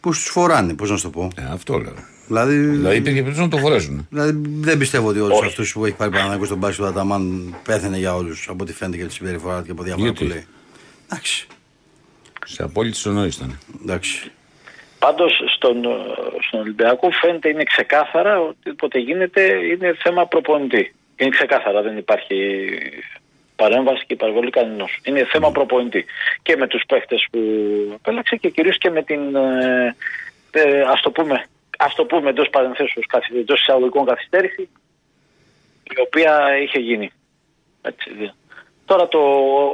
που του φοράνε, πώς να σου το πω. Ε, αυτό λέω. Δηλαδή, Δηλαδή υπήρχε περίπτωση να το φορέσουν. δηλαδή δεν πιστεύω ότι όλους Όχι. αυτούς που έχει πάρει Παναγιώτο στον μπάσκετ του Αταμάν πέθανε για όλους από ό,τι φαίνεται και από τη συμπεριφορά του και από διάφορα Γιατί; που λέει. Εντάξει. Σε απόλυτη σονόη ήταν. εντάξει. Πάντως στον, ε, στον Ολυμπιακό φαίνεται είναι ξεκάθαρα ότι όποτε γίνεται είναι θέμα προπονητή. Είναι ξεκάθαρα, δεν υπάρχει παρέμβαση και υπερβολή κανενός. Είναι θέμα προπονητή. Και με τους παίχτες που επέλεξε και κυρίως και με την, ε, ε, ας το πούμε, ας το πούμε εντός παρενθέσεως, καθυ- εντός εισαγωγικών καθυστέρηση, η οποία είχε γίνει. Έτσι. Τώρα το,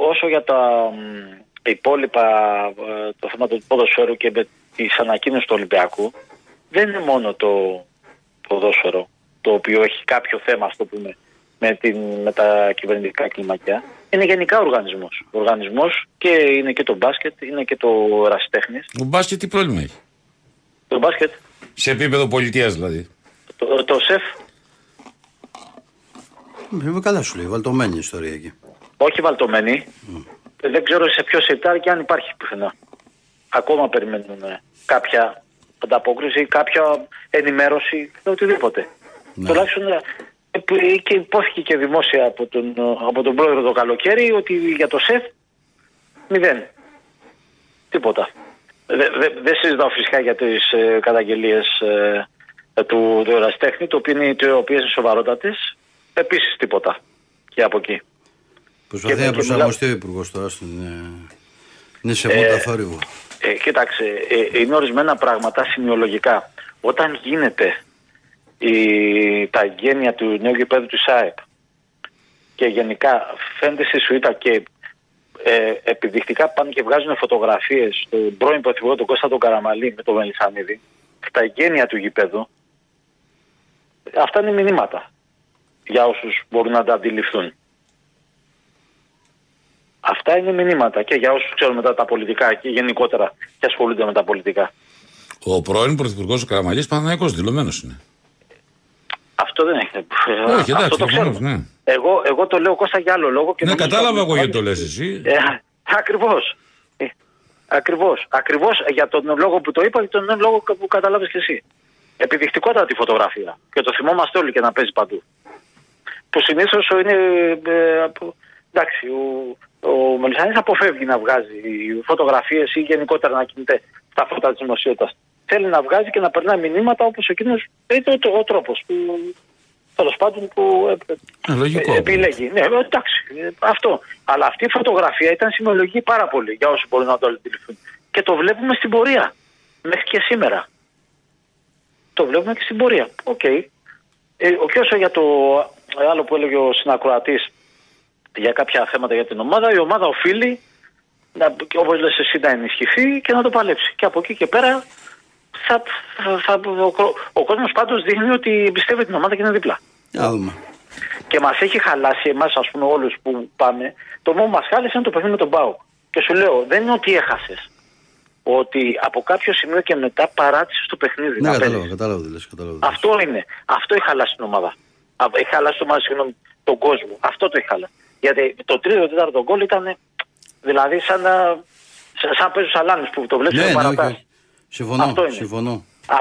όσο για τα μ, υπόλοιπα, ε, το θέμα του ποδοσφαίρου και με τις ανακοίνωσης του Ολυμπιακού, δεν είναι μόνο το ποδόσφαιρο το οποίο έχει κάποιο θέμα, ας το πούμε, με, την, με τα κυβερνητικά κλιμακιά. Είναι γενικά οργανισμός. Οργανισμός και είναι και το μπάσκετ, είναι και το ερασιτέχνης. Ο μπάσκετ τι πρόβλημα έχει; Το μπάσκετ, Σε επίπεδο πολιτείας δηλαδή. το, το σεφ, Είμαι καλά σου λέει, βαλτωμένη η ιστορία εκεί. όχι βαλτωμένη. Δεν ξέρω σε ποιο σιρτάρι και αν υπάρχει πουθενά. Ακόμα περιμένουν ε, κάποια ανταπόκριση, κάποια ενημέρωση, οτιδήποτε. Ναι. Τουλάχιστον ε, που- και υπόθηκε και δημόσια από τον, ε, από τον πρόεδρο το καλοκαίρι ότι για το ΣΕΦ μηδέν. Τίποτα. Δεν δε, δεν συζητάω φυσικά για τις ε, καταγγελίες ε, ε, του, του ερασιτέχνη, το οποίο είναι, οι οποίες είναι σοβαρότατες. Επίσης τίποτα. Και από εκεί. Προσπαθεί Και- να και προσαρμοστεί ο υπουργός τώρα στην. ε, Είναι σε μούτα θόρυβο. Ε, κοίταξε, ε, είναι ορισμένα πράγματα σημειολογικά. Όταν γίνεται η, τα γένεια του νέου γηπέδου του ΣΑΕΠ και γενικά φαίνεται στη σουίτα και ε, επιδεικτικά πάνε και βγάζουν φωτογραφίες στον πρώην πρωθυπουργό τον Κώστα τον Καραμαλή με τον Μελισανίδη στα γένεια του γηπέδου αυτά είναι μηνύματα για όσους μπορούν να τα αντιληφθούν. Αυτά είναι μηνύματα και για όσους ξέρουν μετά τα πολιτικά και γενικότερα και ασχολούνται με τα πολιτικά. Ο πρώην πρωθυπουργός ο Καραμαλής Παναναϊκό δηλωμένος είναι. Αυτό δεν έχει. Όχι, εντάξει, αυτό το προφανώς, ξέρουμε. ναι. Εγώ, εγώ το λέω Κώστα για άλλο λόγο. Και Ναι, νομίζω κατάλαβα ότι- εγώ γιατί το λες εσύ. Ε, ακριβώς. Ε, ακριβώς. Ακριβώς για τον λόγο που το είπα και τον λόγο που καταλάβεις και εσύ. Επιδεικτικότατη φωτογραφία. Και το θυμόμαστε όλοι και να παίζει παντού. Που συνήθως είναι... ε, από- εντάξει, ο, ο Μελισσανής αποφεύγει να βγάζει φωτογραφίες ή γενικότερα να κινείται στα φώτα της δημοσιότητας. Θέλει να βγάζει και να περνάει μηνύματα όπως εκείνος είναι ο, ο τρόπος που τέλος πάντων που ε, Ε, λογικό. ε, επιλέγει. Ναι, ε, εντάξει, ε, αυτό. Αλλά αυτή η φωτογραφία ήταν σημειολογική πάρα πολύ για όσοι μπορούν να το αντιληφθούν. Και το βλέπουμε στην πορεία. Μέχρι και σήμερα. Το βλέπουμε και στην πορεία. Οκ. Ε, ο και όσο για το άλλο που έλεγε ο συνακροατής για κάποια θέματα για την ομάδα, η ομάδα οφείλει να, όπως λες εσύ να ενισχυθεί και να το παλέψει. Και από εκεί και πέρα θα, θα, θα- ο, ο κόσμος πάντως δείχνει ότι εμπιστεύεται την ομάδα και είναι δίπλα. Για να δούμε. Και μας έχει χαλάσει εμάς, ας πούμε, όλους που πάμε. Το μόνο που μας χάλασε είναι το παιχνίδι με τον Πάο. Και σου λέω, δεν είναι ότι έχασες. Ότι από κάποιο σημείο και μετά παράτησες το παιχνίδι. Ναι, να κατάλαβα, παίζεις. κατάλαβα τι λες, κατάλαβα τι λες. Αυτό είναι. Αυτό έχει χαλάσει την ομάδα. Α, Έχει χαλάσει το, συγγνώμη, τον κόσμο. Αυτό το έχει χαλάσει. Γιατί το τρίτο τέταρτο γκολ ήταν δηλαδή σαν να. Σαν, σαν παίζουν σαλάνες που το βλέπεις Ναι, ναι, ναι, όχι, παρατάς. όχι. Συμφωνώ, Αυτό είναι. συμφωνώ.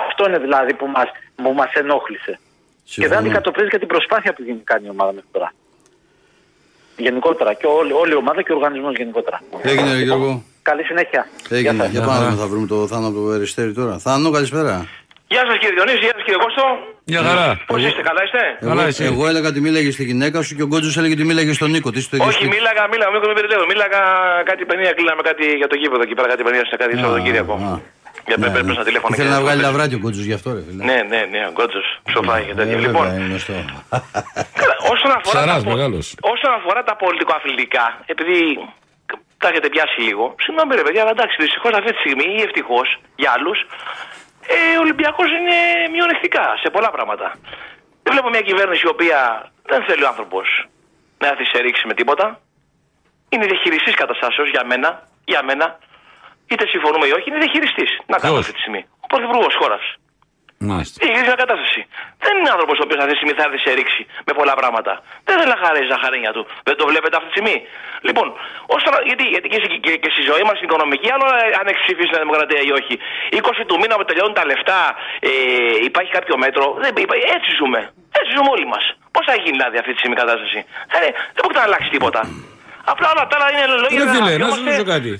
Αυτό είναι δηλαδή που μας, που μας ενόχλησε. Και δεν Συμφωνώ. αντικατοπτρίζει και την προσπάθεια που γίνει κάνει η ομάδα μέχρι τώρα. Γενικότερα και όλη, όλη η ομάδα και ο οργανισμός γενικότερα. Έγινε, ρε Γιώργο. Καλή συνέχεια. Γεια Έγινε. σας. Για πάμε να δούμε, θα βρούμε το Θάνο από το Περιστέρι τώρα. Θάνο, καλησπέρα. Γεια σας κύριε Διονύση, γεια σας κύριε Κώστο. Μια χαρά. Πώς είστε, καλά είστε; Καλά, Εγώ, εσύ. εγώ έλεγα ότι μίλαγε στη γυναίκα σου και ο Γκότζος έλεγε ότι μίλαγε στον Νίκο. Τι στο ίδιο Όχι, σπίτι. μίλαγα, μίλαγα, μην με περιμένω. Μίλαγα κάτι πενία, κλείναμε κάτι για το γήπεδο εκεί πέρα, κάτι πενία σε κάτι Α, Σαββατοκύριακο. Α. Για Ναι, πέρα ναι. στα τηλέφωνα. Ήθελε και να βγάλει σκοπές. λαβράκι ο Γκότζο γι' αυτό, ρε φίλε. Ναι, ναι, ναι, ο Γκότζο, ψοφάει και Ε, τέτοια. βέβαια, Λοιπόν, είναι γνωστό. καλά, όσον αφορά, Ψαράς τα, πο- μεγάλος. όσον αφορά τα πολιτικοαθλητικά, επειδή τα έχετε πιάσει λίγο, συγγνώμη ρε παιδιά, αλλά εντάξει, δυστυχώς αυτή τη στιγμή ή ευτυχώς για άλλους, ε, ο Ολυμπιακός είναι μειονεκτικά σε πολλά πράγματα. Δεν βλέπω μια κυβέρνηση η οποία δεν θέλει ο άνθρωπος να έρθει σε ρήξη με τίποτα. Είναι διαχειριστής καταστάσεως για μένα, για μένα, είτε συμφωνούμε ή όχι, είναι διαχειριστής. Να κάνω Ποιος; αυτή τη στιγμή. Ο πρωθυπουργός χώρα. Μάλιστα. Έχει μια κατάσταση. Δεν είναι άνθρωπος ο οποίος αυτή τη στιγμή θα έρθει σε ρήξη με πολλά πράγματα. Δεν θέλει να χαρίζει τα χαρένια του. Δεν το βλέπετε αυτή τη στιγμή. Λοιπόν, όσο, γιατί, γιατί και, στη- και, και στη ζωή μας στην οικονομική, άλλο ε, αν έχεις ψηφίσει την Δημοκρατία ή όχι. 20 του μήνα που τελειώνουν τα λεφτά, ε, υπάρχει κάποιο μέτρο. Δεν, υπάρχει, έτσι ζούμε. Έτσι ζούμε όλοι μας. Πώς θα γίνει δηλαδή αυτή τη στιγμή η κατάσταση; Ε, δεν μπορεί να αλλάξει τίποτα. Απλά όλα τα άλλα είναι λόγια. Ρε φίλε, να σου ρωτήσω κάτι.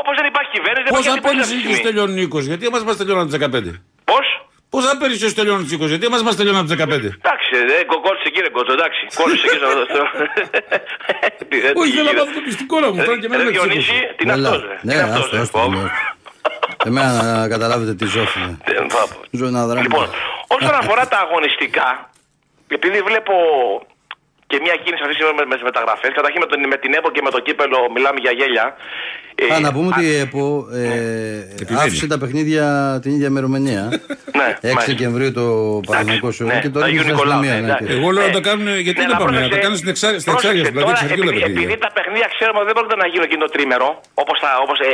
Όπως δεν υπάρχει κυβέρνηση, δεν Πόσα υπάρχει αντιπολίτευση αυτή τη πέρυσι στιγμή. τελειώνουν 20, γιατί εμάς μας τελειώνουν τις 15. Πώς; Πόσα πέρυσι τελειώνουν τις 20, γιατί εμάς μας τελειώνουν τις 15. Εντάξει, ε, κο- κόλλησε κύριε Κότσο, εντάξει. Κόλλησε εκεί στο. στο- Τι, ε, τι Όχι, θέλω να γίνεται. μάθω το πιστικό να μου, Ρε- τώρα και ρε εμένα με τις Διονύση, 20. τι είναι Έλα. αυτός, ρε. Ναι, Τι είναι αυτός, άστο, ρε. άστο, Πω. ναι. Εμένα να καταλάβετε τι ζώφι. Δεν θα πω. Ζώνα δράμα. Λοιπόν, όσον αφορά τα αγωνιστικά, επειδή βλέπω και μια κίνηση αυτή τη στιγμή με τις μεταγραφές, καταρχήν με, τον, με την ΕΠΟ και με το κύπελο μιλάμε για γέλια. Ε, Α, να πούμε ότι η ΕΠΟ ε, άφησε τα παιχνίδια την ίδια ημερομηνία. Ναι, 6 μάλιστα. Δεκεμβρίου το Παναγενικό σου ναι, και το τα ρίχνει στην Αγίου Νικολάου, αστυνομία. ναι, ναι, εντάξει. και- Εγώ λέω να Ε, το κάνουν. Γιατί ναι, δεν να πάμε να πρόσεξε. το κάνουν στην εξάρια στην Πρόσεξε, εξάρια, δηλαδή τώρα, της Αργίου επειδή, παιχνίδια. επειδή τα παιχνίδια ξέρουμε ότι δεν πρόκειται να γίνουν εκείνο το τρίμερο, όπως όπως, ε,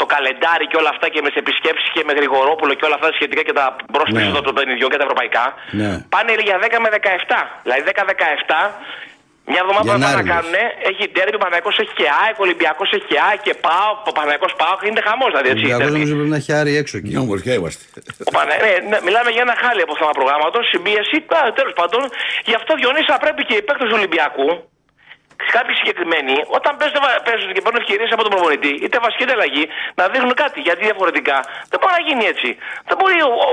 το καλεντάρι και όλα αυτά και με τις επισκέψεις και με Γρηγορόπουλο και όλα αυτά σχετικά και τα πρόσπιση Ναι. των παιχνιδιών και τα ευρωπαϊκά, Ναι. πάνε για 10 με 17. Δηλαδή 10-17. Μια εβδομάδα που πάνε να Γενάρη, κάνουν, έχει τέρμι, ο Παναγικός έχει και ΑΕΚ, ο Ολυμπιακός έχει και ΑΕΚ και ΠΑΟ, ο Παναγικός ΠΑΟ, είναι χαμός δηλαδή Ο έτσι. Ολυμπιακός τέρμι. νομίζω πρέπει να έχει άρει έξω εκεί. Μια ομορφιά είμαστε. Ο Πανα... ναι, ναι, μιλάμε για ένα χάλι από θέμα προγράμματος, συμπίεση. Τέλος πάντων, γι' αυτό Διονύση θα πρέπει και οι παίκτες του Ολυμπιακού, κάποιοι συγκεκριμένοι, όταν παίζουν, παίζουν και παίρνουν ευκαιρίες από τον προπονητή, είτε βασική είτε αλλαγή, να δείχνουν κάτι. Γιατί διαφορετικά δεν μπορεί να γίνει έτσι. Δεν μπορεί ο, ο,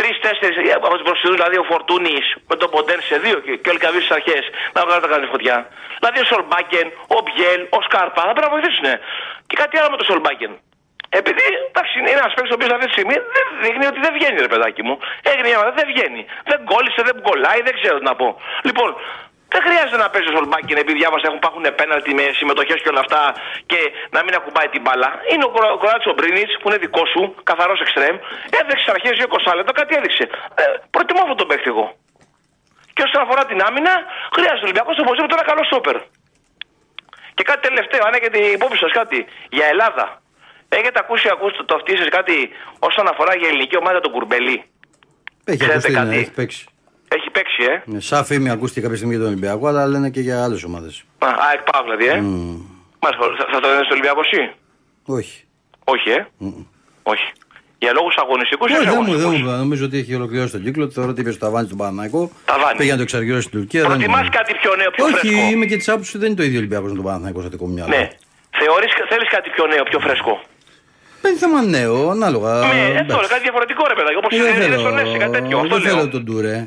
τρει-τέσσερι από του μπροστινού, δηλαδή ο Φορτούνης με τον Ποντέν σε δύο και, και ο Ελκαβή στις αρχές να βγάλουν τα κάνει φωτιά. Δηλαδή ο Σολμπάκεν, ο Μπιέλ, ο Σκάρπα θα πρέπει να βοηθήσουν. Και κάτι άλλο με τον Σολμπάκεν. Επειδή εντάξει, είναι ένας παίκτης ο οποίος αυτή τη στιγμή δεν δείχνει ότι δεν βγαίνει, ρε παιδάκι μου. Έγινε μια μέρα, δεν βγαίνει. Δεν κόλλησε, δεν κολλάει, δεν ξέρω τι να πω. Λοιπόν, δεν χρειάζεται να παίζεις ο Σολμπάκιν επειδή διάβασα έχουν υπάρχουν πέναλτι με συμμετοχές και όλα αυτά και να μην ακουμπάει την μπάλα. Είναι ο Κοράτσο ο Μπρίνιτ που είναι δικό σου, καθαρός εξτρέμ. Έδειξε στις αρχές 20 λεπτά, κάτι έδειξε. Ε, προτιμώ αυτόν τον παίκτη εγώ. Και όσον αφορά την άμυνα, χρειάζεται ο Ολυμπιακός οπωσδήποτε ένα καλό στόπερ. Και κάτι τελευταίο, αν έχετε υπόψη σας κάτι για Ελλάδα. Έχετε ακούσει, ακούσει το αυτή σας κάτι όσον αφορά για ελληνική ομάδα τον Κουρμπελή. Έχει Ξέρετε ακουστεί, ναι, κάτι; έχει παίξει. Έχει παίξει, ε. Ναι, Σαν φήμη ακούστηκε κάποια στιγμή για τον Ολυμπιακό, αλλά λένε και για άλλες ομάδες. Α, ΑΕΚ Πάο δηλαδή, ε. Μάλιστα, θα, θα το δίνει στο Ολυμπιακό εσύ; Όχι. Όχι, ε. Όχι. Για λόγους αγωνιστικούς ή Όχι, δεν μου, αγωνιστικού. δεν μου, νομίζω ότι έχει ολοκληρώσει τον κύκλο. Θεωρώ ότι είπε στο ταβάνι στον Παναναϊκό. Ταβάνι. Πήγε να το εξαργυρώσει στην Τουρκία. δεν Προτιμάς είναι. κάτι πιο νέο, πιο Όχι, φρέσκο; είμαι και της άποψης ότι δεν είναι το ίδιο Ολυμπιακός με τον Παναναϊκό στο δικό μου μυαλό. Ναι. Θεωρείς, θέλεις κάτι πιο νέο, πιο φρέσκο; Δεν είναι θέμα νέο, ανάλογα. Ναι, εντάξει. ε, τώρα κάτι διαφορετικό ρε παιδάκι. Όπως Ε, δεν είναι στον Έσαι, κάτι τέτοιο. Αυτό δεν θέλω λέω. τον Τουρέ.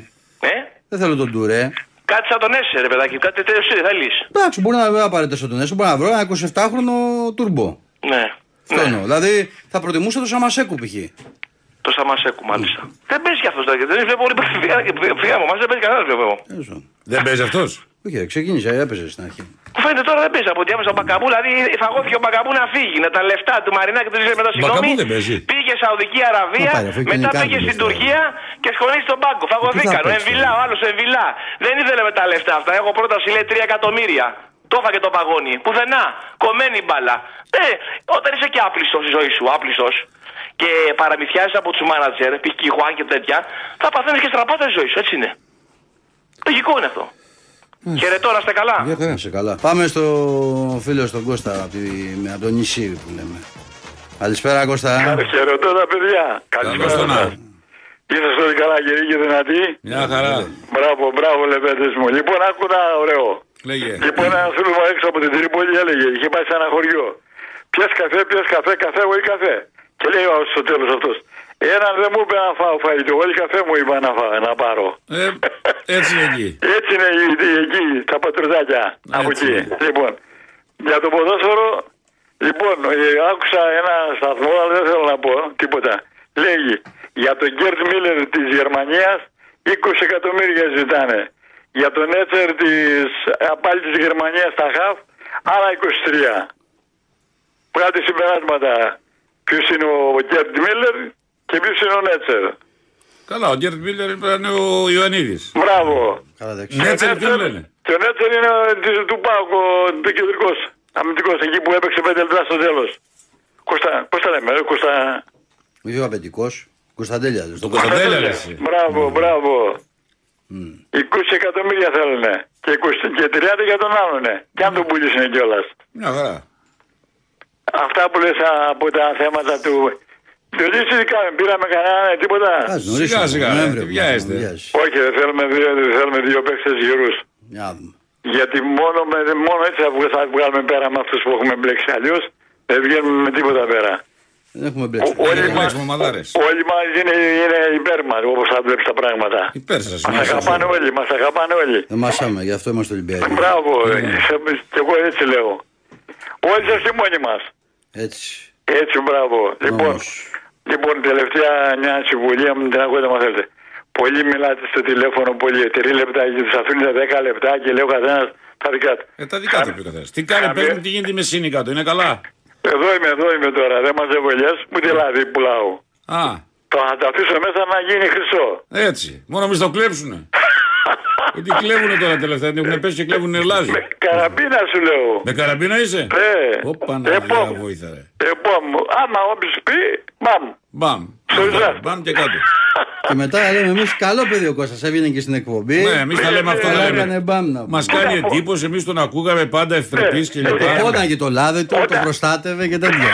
Ε, Δεν θέλω τον Τουρέ. κάτι σαν τον Έσαι ρε παιδάκι. Κάτι τέτοιο εσύ θέλεις. Εντάξει, μπορεί να βρω απαραίτητος στον Έσο, μπορεί να βρω ένα 27χρονο τουρμπο. Ναι. Αυτό εννοώ. Δηλαδή θα προτιμούσα το Σαμασέκου π.χ. Το Σαμασέκου μάλιστα. Δεν παίζει κι αυτός δηλαδή. Δεν βλέπω όλοι που φύγανε από εμάς, δεν παίζει κανένας βλέπω εγώ. Δεν παίζει αυτός; Όχι, ρε, ξεκίνησε, έπαιζε στην αρχή. Μου φαίνεται τώρα δεν παίζει από ό,τι έβαζε ο Μπακαμπού. Δηλαδή φαγώθηκε ο Μπακαμπού να φύγει. Να τα λεφτά του Μαρινά και του ζήτησε μετά συγγνώμη. Μπακαμπού δεν παίζει. Πήγε Σαουδική Αραβία, Μα πάρε, αφού έχει μετά κάνει πήγε κάρτα στην λεφτά. Τουρκία και σχολήθηκε στον πάγκο. Φαγωθήκαν. Ο παίξει, Εμβιλά, ο άλλος Εμβιλά. Δεν ήθελε με τα λεφτά αυτά. Έχω πρόταση λέει 3 εκατομμύρια. Το έφαγε το παγόνι. Πουθενά. Κομμένη μπάλα. Ε, όταν είσαι και άπλιστος στη ζωή σου, άπλιστος και παραμυθιάζεις από τους μάνατζερ, π.χ. Χουάν και τέτοια, θα παθαίνεις και στραπάτα στη ζωή σου. Έτσι είναι. Λογικό είναι αυτό. Χαιρετώ, να είστε καλά; Για χαρά. Σε καλά. Πάμε στο φίλο στον Κώστα από, τη, με- από το νησί που λέμε. Καλησπέρα Κώστα. Χαιρετώ τα παιδιά. Καλώς τον Καλησπέρα. Άρη. Είσαστε όλοι καλά γεροί και δυνατοί. Μια χαρά. Μπράβο, μπράβο λεπέντες μου. Λοιπόν, άκου ένα ωραίο. Λέγε. Λοιπόν, ένα φίλο μου έξω από την Τρίπολη έλεγε, είχε πάει σε ένα χωριό. Πιες καφέ, πιες καφέ, καφέ, εγώ ή καφέ. Και λέει ο- στο τέλος αυτός, έναν δεν μου είπε να φάω φαγητό, όλοι καφέ μου είπα να, φάω, να πάρω. Ε, έτσι είναι εκεί. Έτσι είναι η- η- εκεί, τα πατριδάκια από Έτσι εκεί. είναι. Λοιπόν, για το ποδόσφαιρο, λοιπόν, ε, άκουσα ένα σταθμό, αλλά δεν θέλω να πω τίποτα. Λέγει, για τον Γκέρτ Μίλλερ της Γερμανίας, 20 εκατομμύρια ζητάνε. Για τον Έτσερ της, ε, πάλι της Γερμανίας στα ΧΑΦ, άλλα 23. Βγάλτε συμπεράσματα. Ποιος είναι ο Γκέρτ Μίλλερ και ποιος είναι ο Νέτσερ; Καλά, ο Γκέρτ Μίλλερ ήταν ο Ιωαννίδης. Μπράβο. Καλά, εντάξει. Νέτσερ ποιον λένε; Και ο Νέτσερ είναι ο της- του Πάουκ, ο του κεντρικός αμυντικός, εκεί που έπαιξε πέντε λεπτά στο τέλος. Κώστα, πώς τα λέμε, ρε, Κώστα... Είχε ο απαιτικό. Κωνσταντέλια. λες. Τον Κωνσταντέλια λες εσύ. Μπράβο, μπράβο. 20 εκατομμύρια θέλουνε. Και, 20, και 30 για τον άλλον. Και αν τον πουλήσουν κιόλας. Μια χαρά. Αυτά που λες από τα θέματα του. Το λύση τι κάνουμε, πήραμε κανένα τίποτα. Ας νωρίς Σιγά, είναι, σιγά, Νοέμβριο, ε, βιάζεστε. μην βιάζεις. Όχι, δεν θέλουμε δύο, δεν θέλουμε δύο παίκτες γυρούς. Για να δούμε. Γιατί μόνο, με, μόνο έτσι θα βγα- θα βγάλουμε πέρα με αυτούς που έχουμε μπλέξει. Αλλιώς δεν βγαίνουμε με τίποτα πέρα. Δεν έχουμε μπλέξει. Ο- όλοι Δεν μας- λέξουμε μαδάρες. Όλοι μας είναι, είναι υπέρ μας, όπως θα βλέπεις τα πράγματα. Υπέρ σας. Μας μέσα σας. αγαπάνε όλοι, μας αγαπάνε όλοι. Δεν μασάμε, γι' αυτό είμαστε Ολυμπιακοί. Μπράβο, ε, και εγώ έτσι λέω. Όλοι σας και μόνοι μας. Έτσι. Έτσι, μπράβο. Λοιπόν, λοιπόν, τελευταία μια συμβουλία μου την ακούτε, μα θέλετε. Πολλοί μιλάτε στο τηλέφωνο, πολύ τρία λεπτά και τους αφήνουν 10 λεπτά και λέει ο καθένας τα δικά του. Ε, τα δικά του πει ο καθένας. Τι κάνει, πες μου, τι γίνεται με σύνη κάτω, είναι καλά; Εδώ είμαι, εδώ είμαι τώρα. Δεν μα εβολιέ, ούτε λάδι πουλάω. Α, Το θα το αφήσω μέσα να γίνει χρυσό. έτσι. Μόνο μη το κλέψουνε. Γιατί κλέβουνε τώρα τελευταία, δεν έχουν πέσει και κλέβουν ελάζι. Καραμπίνα σου λέω. Με καραμπίνα είσαι; Ε, Όπα να επόμενο. δει βοήθα ρε. Επόμενο. Άμα όποιο πει, μπαμ. Μπαμ. Σωστά. Μπαμ και κάτω. Και μετά λέμε εμείς καλό παιδί ο Κώστας έβγαινε και στην εκπομπή. Ναι, εμείς τα λέμε αυτό. Αλλά να έκανε λέμε. μπαμ να Μας κάνει εντύπωση, εμείς τον ακούγαμε πάντα ευθρεπής και Το λοιπά. πόναγε το λάδι του, το προστάτευε και τέτοια.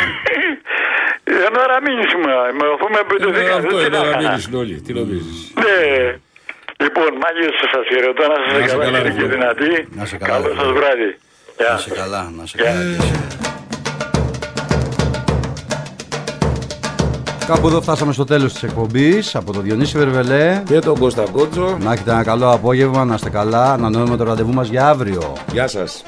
Δεν ώρα μείνει σήμερα. Με οθούμε Ε, πεντοδικά. Αυτό είναι τώρα μίλησε όλοι. Τι νομίζεις. Ναι. Λοιπόν, μάγειες σας χαιρετώ, να Να σας είσαι καλά καλά, και ρε φίλε. δυνατοί. Να είσαι καλά, Καλό ρε σας φίλε. βράδυ. Γεια. Να σε καλά, να σε Γεια. καλά. και εσύ. Κάπου εδώ φτάσαμε στο τέλος της εκπομπής από τον Διονύση Βερβελέ. Και τον Κώστα Κότσο. Να έχετε ένα καλό απόγευμα, να είστε καλά. Να το ραντεβού μας για αύριο. Γεια σας.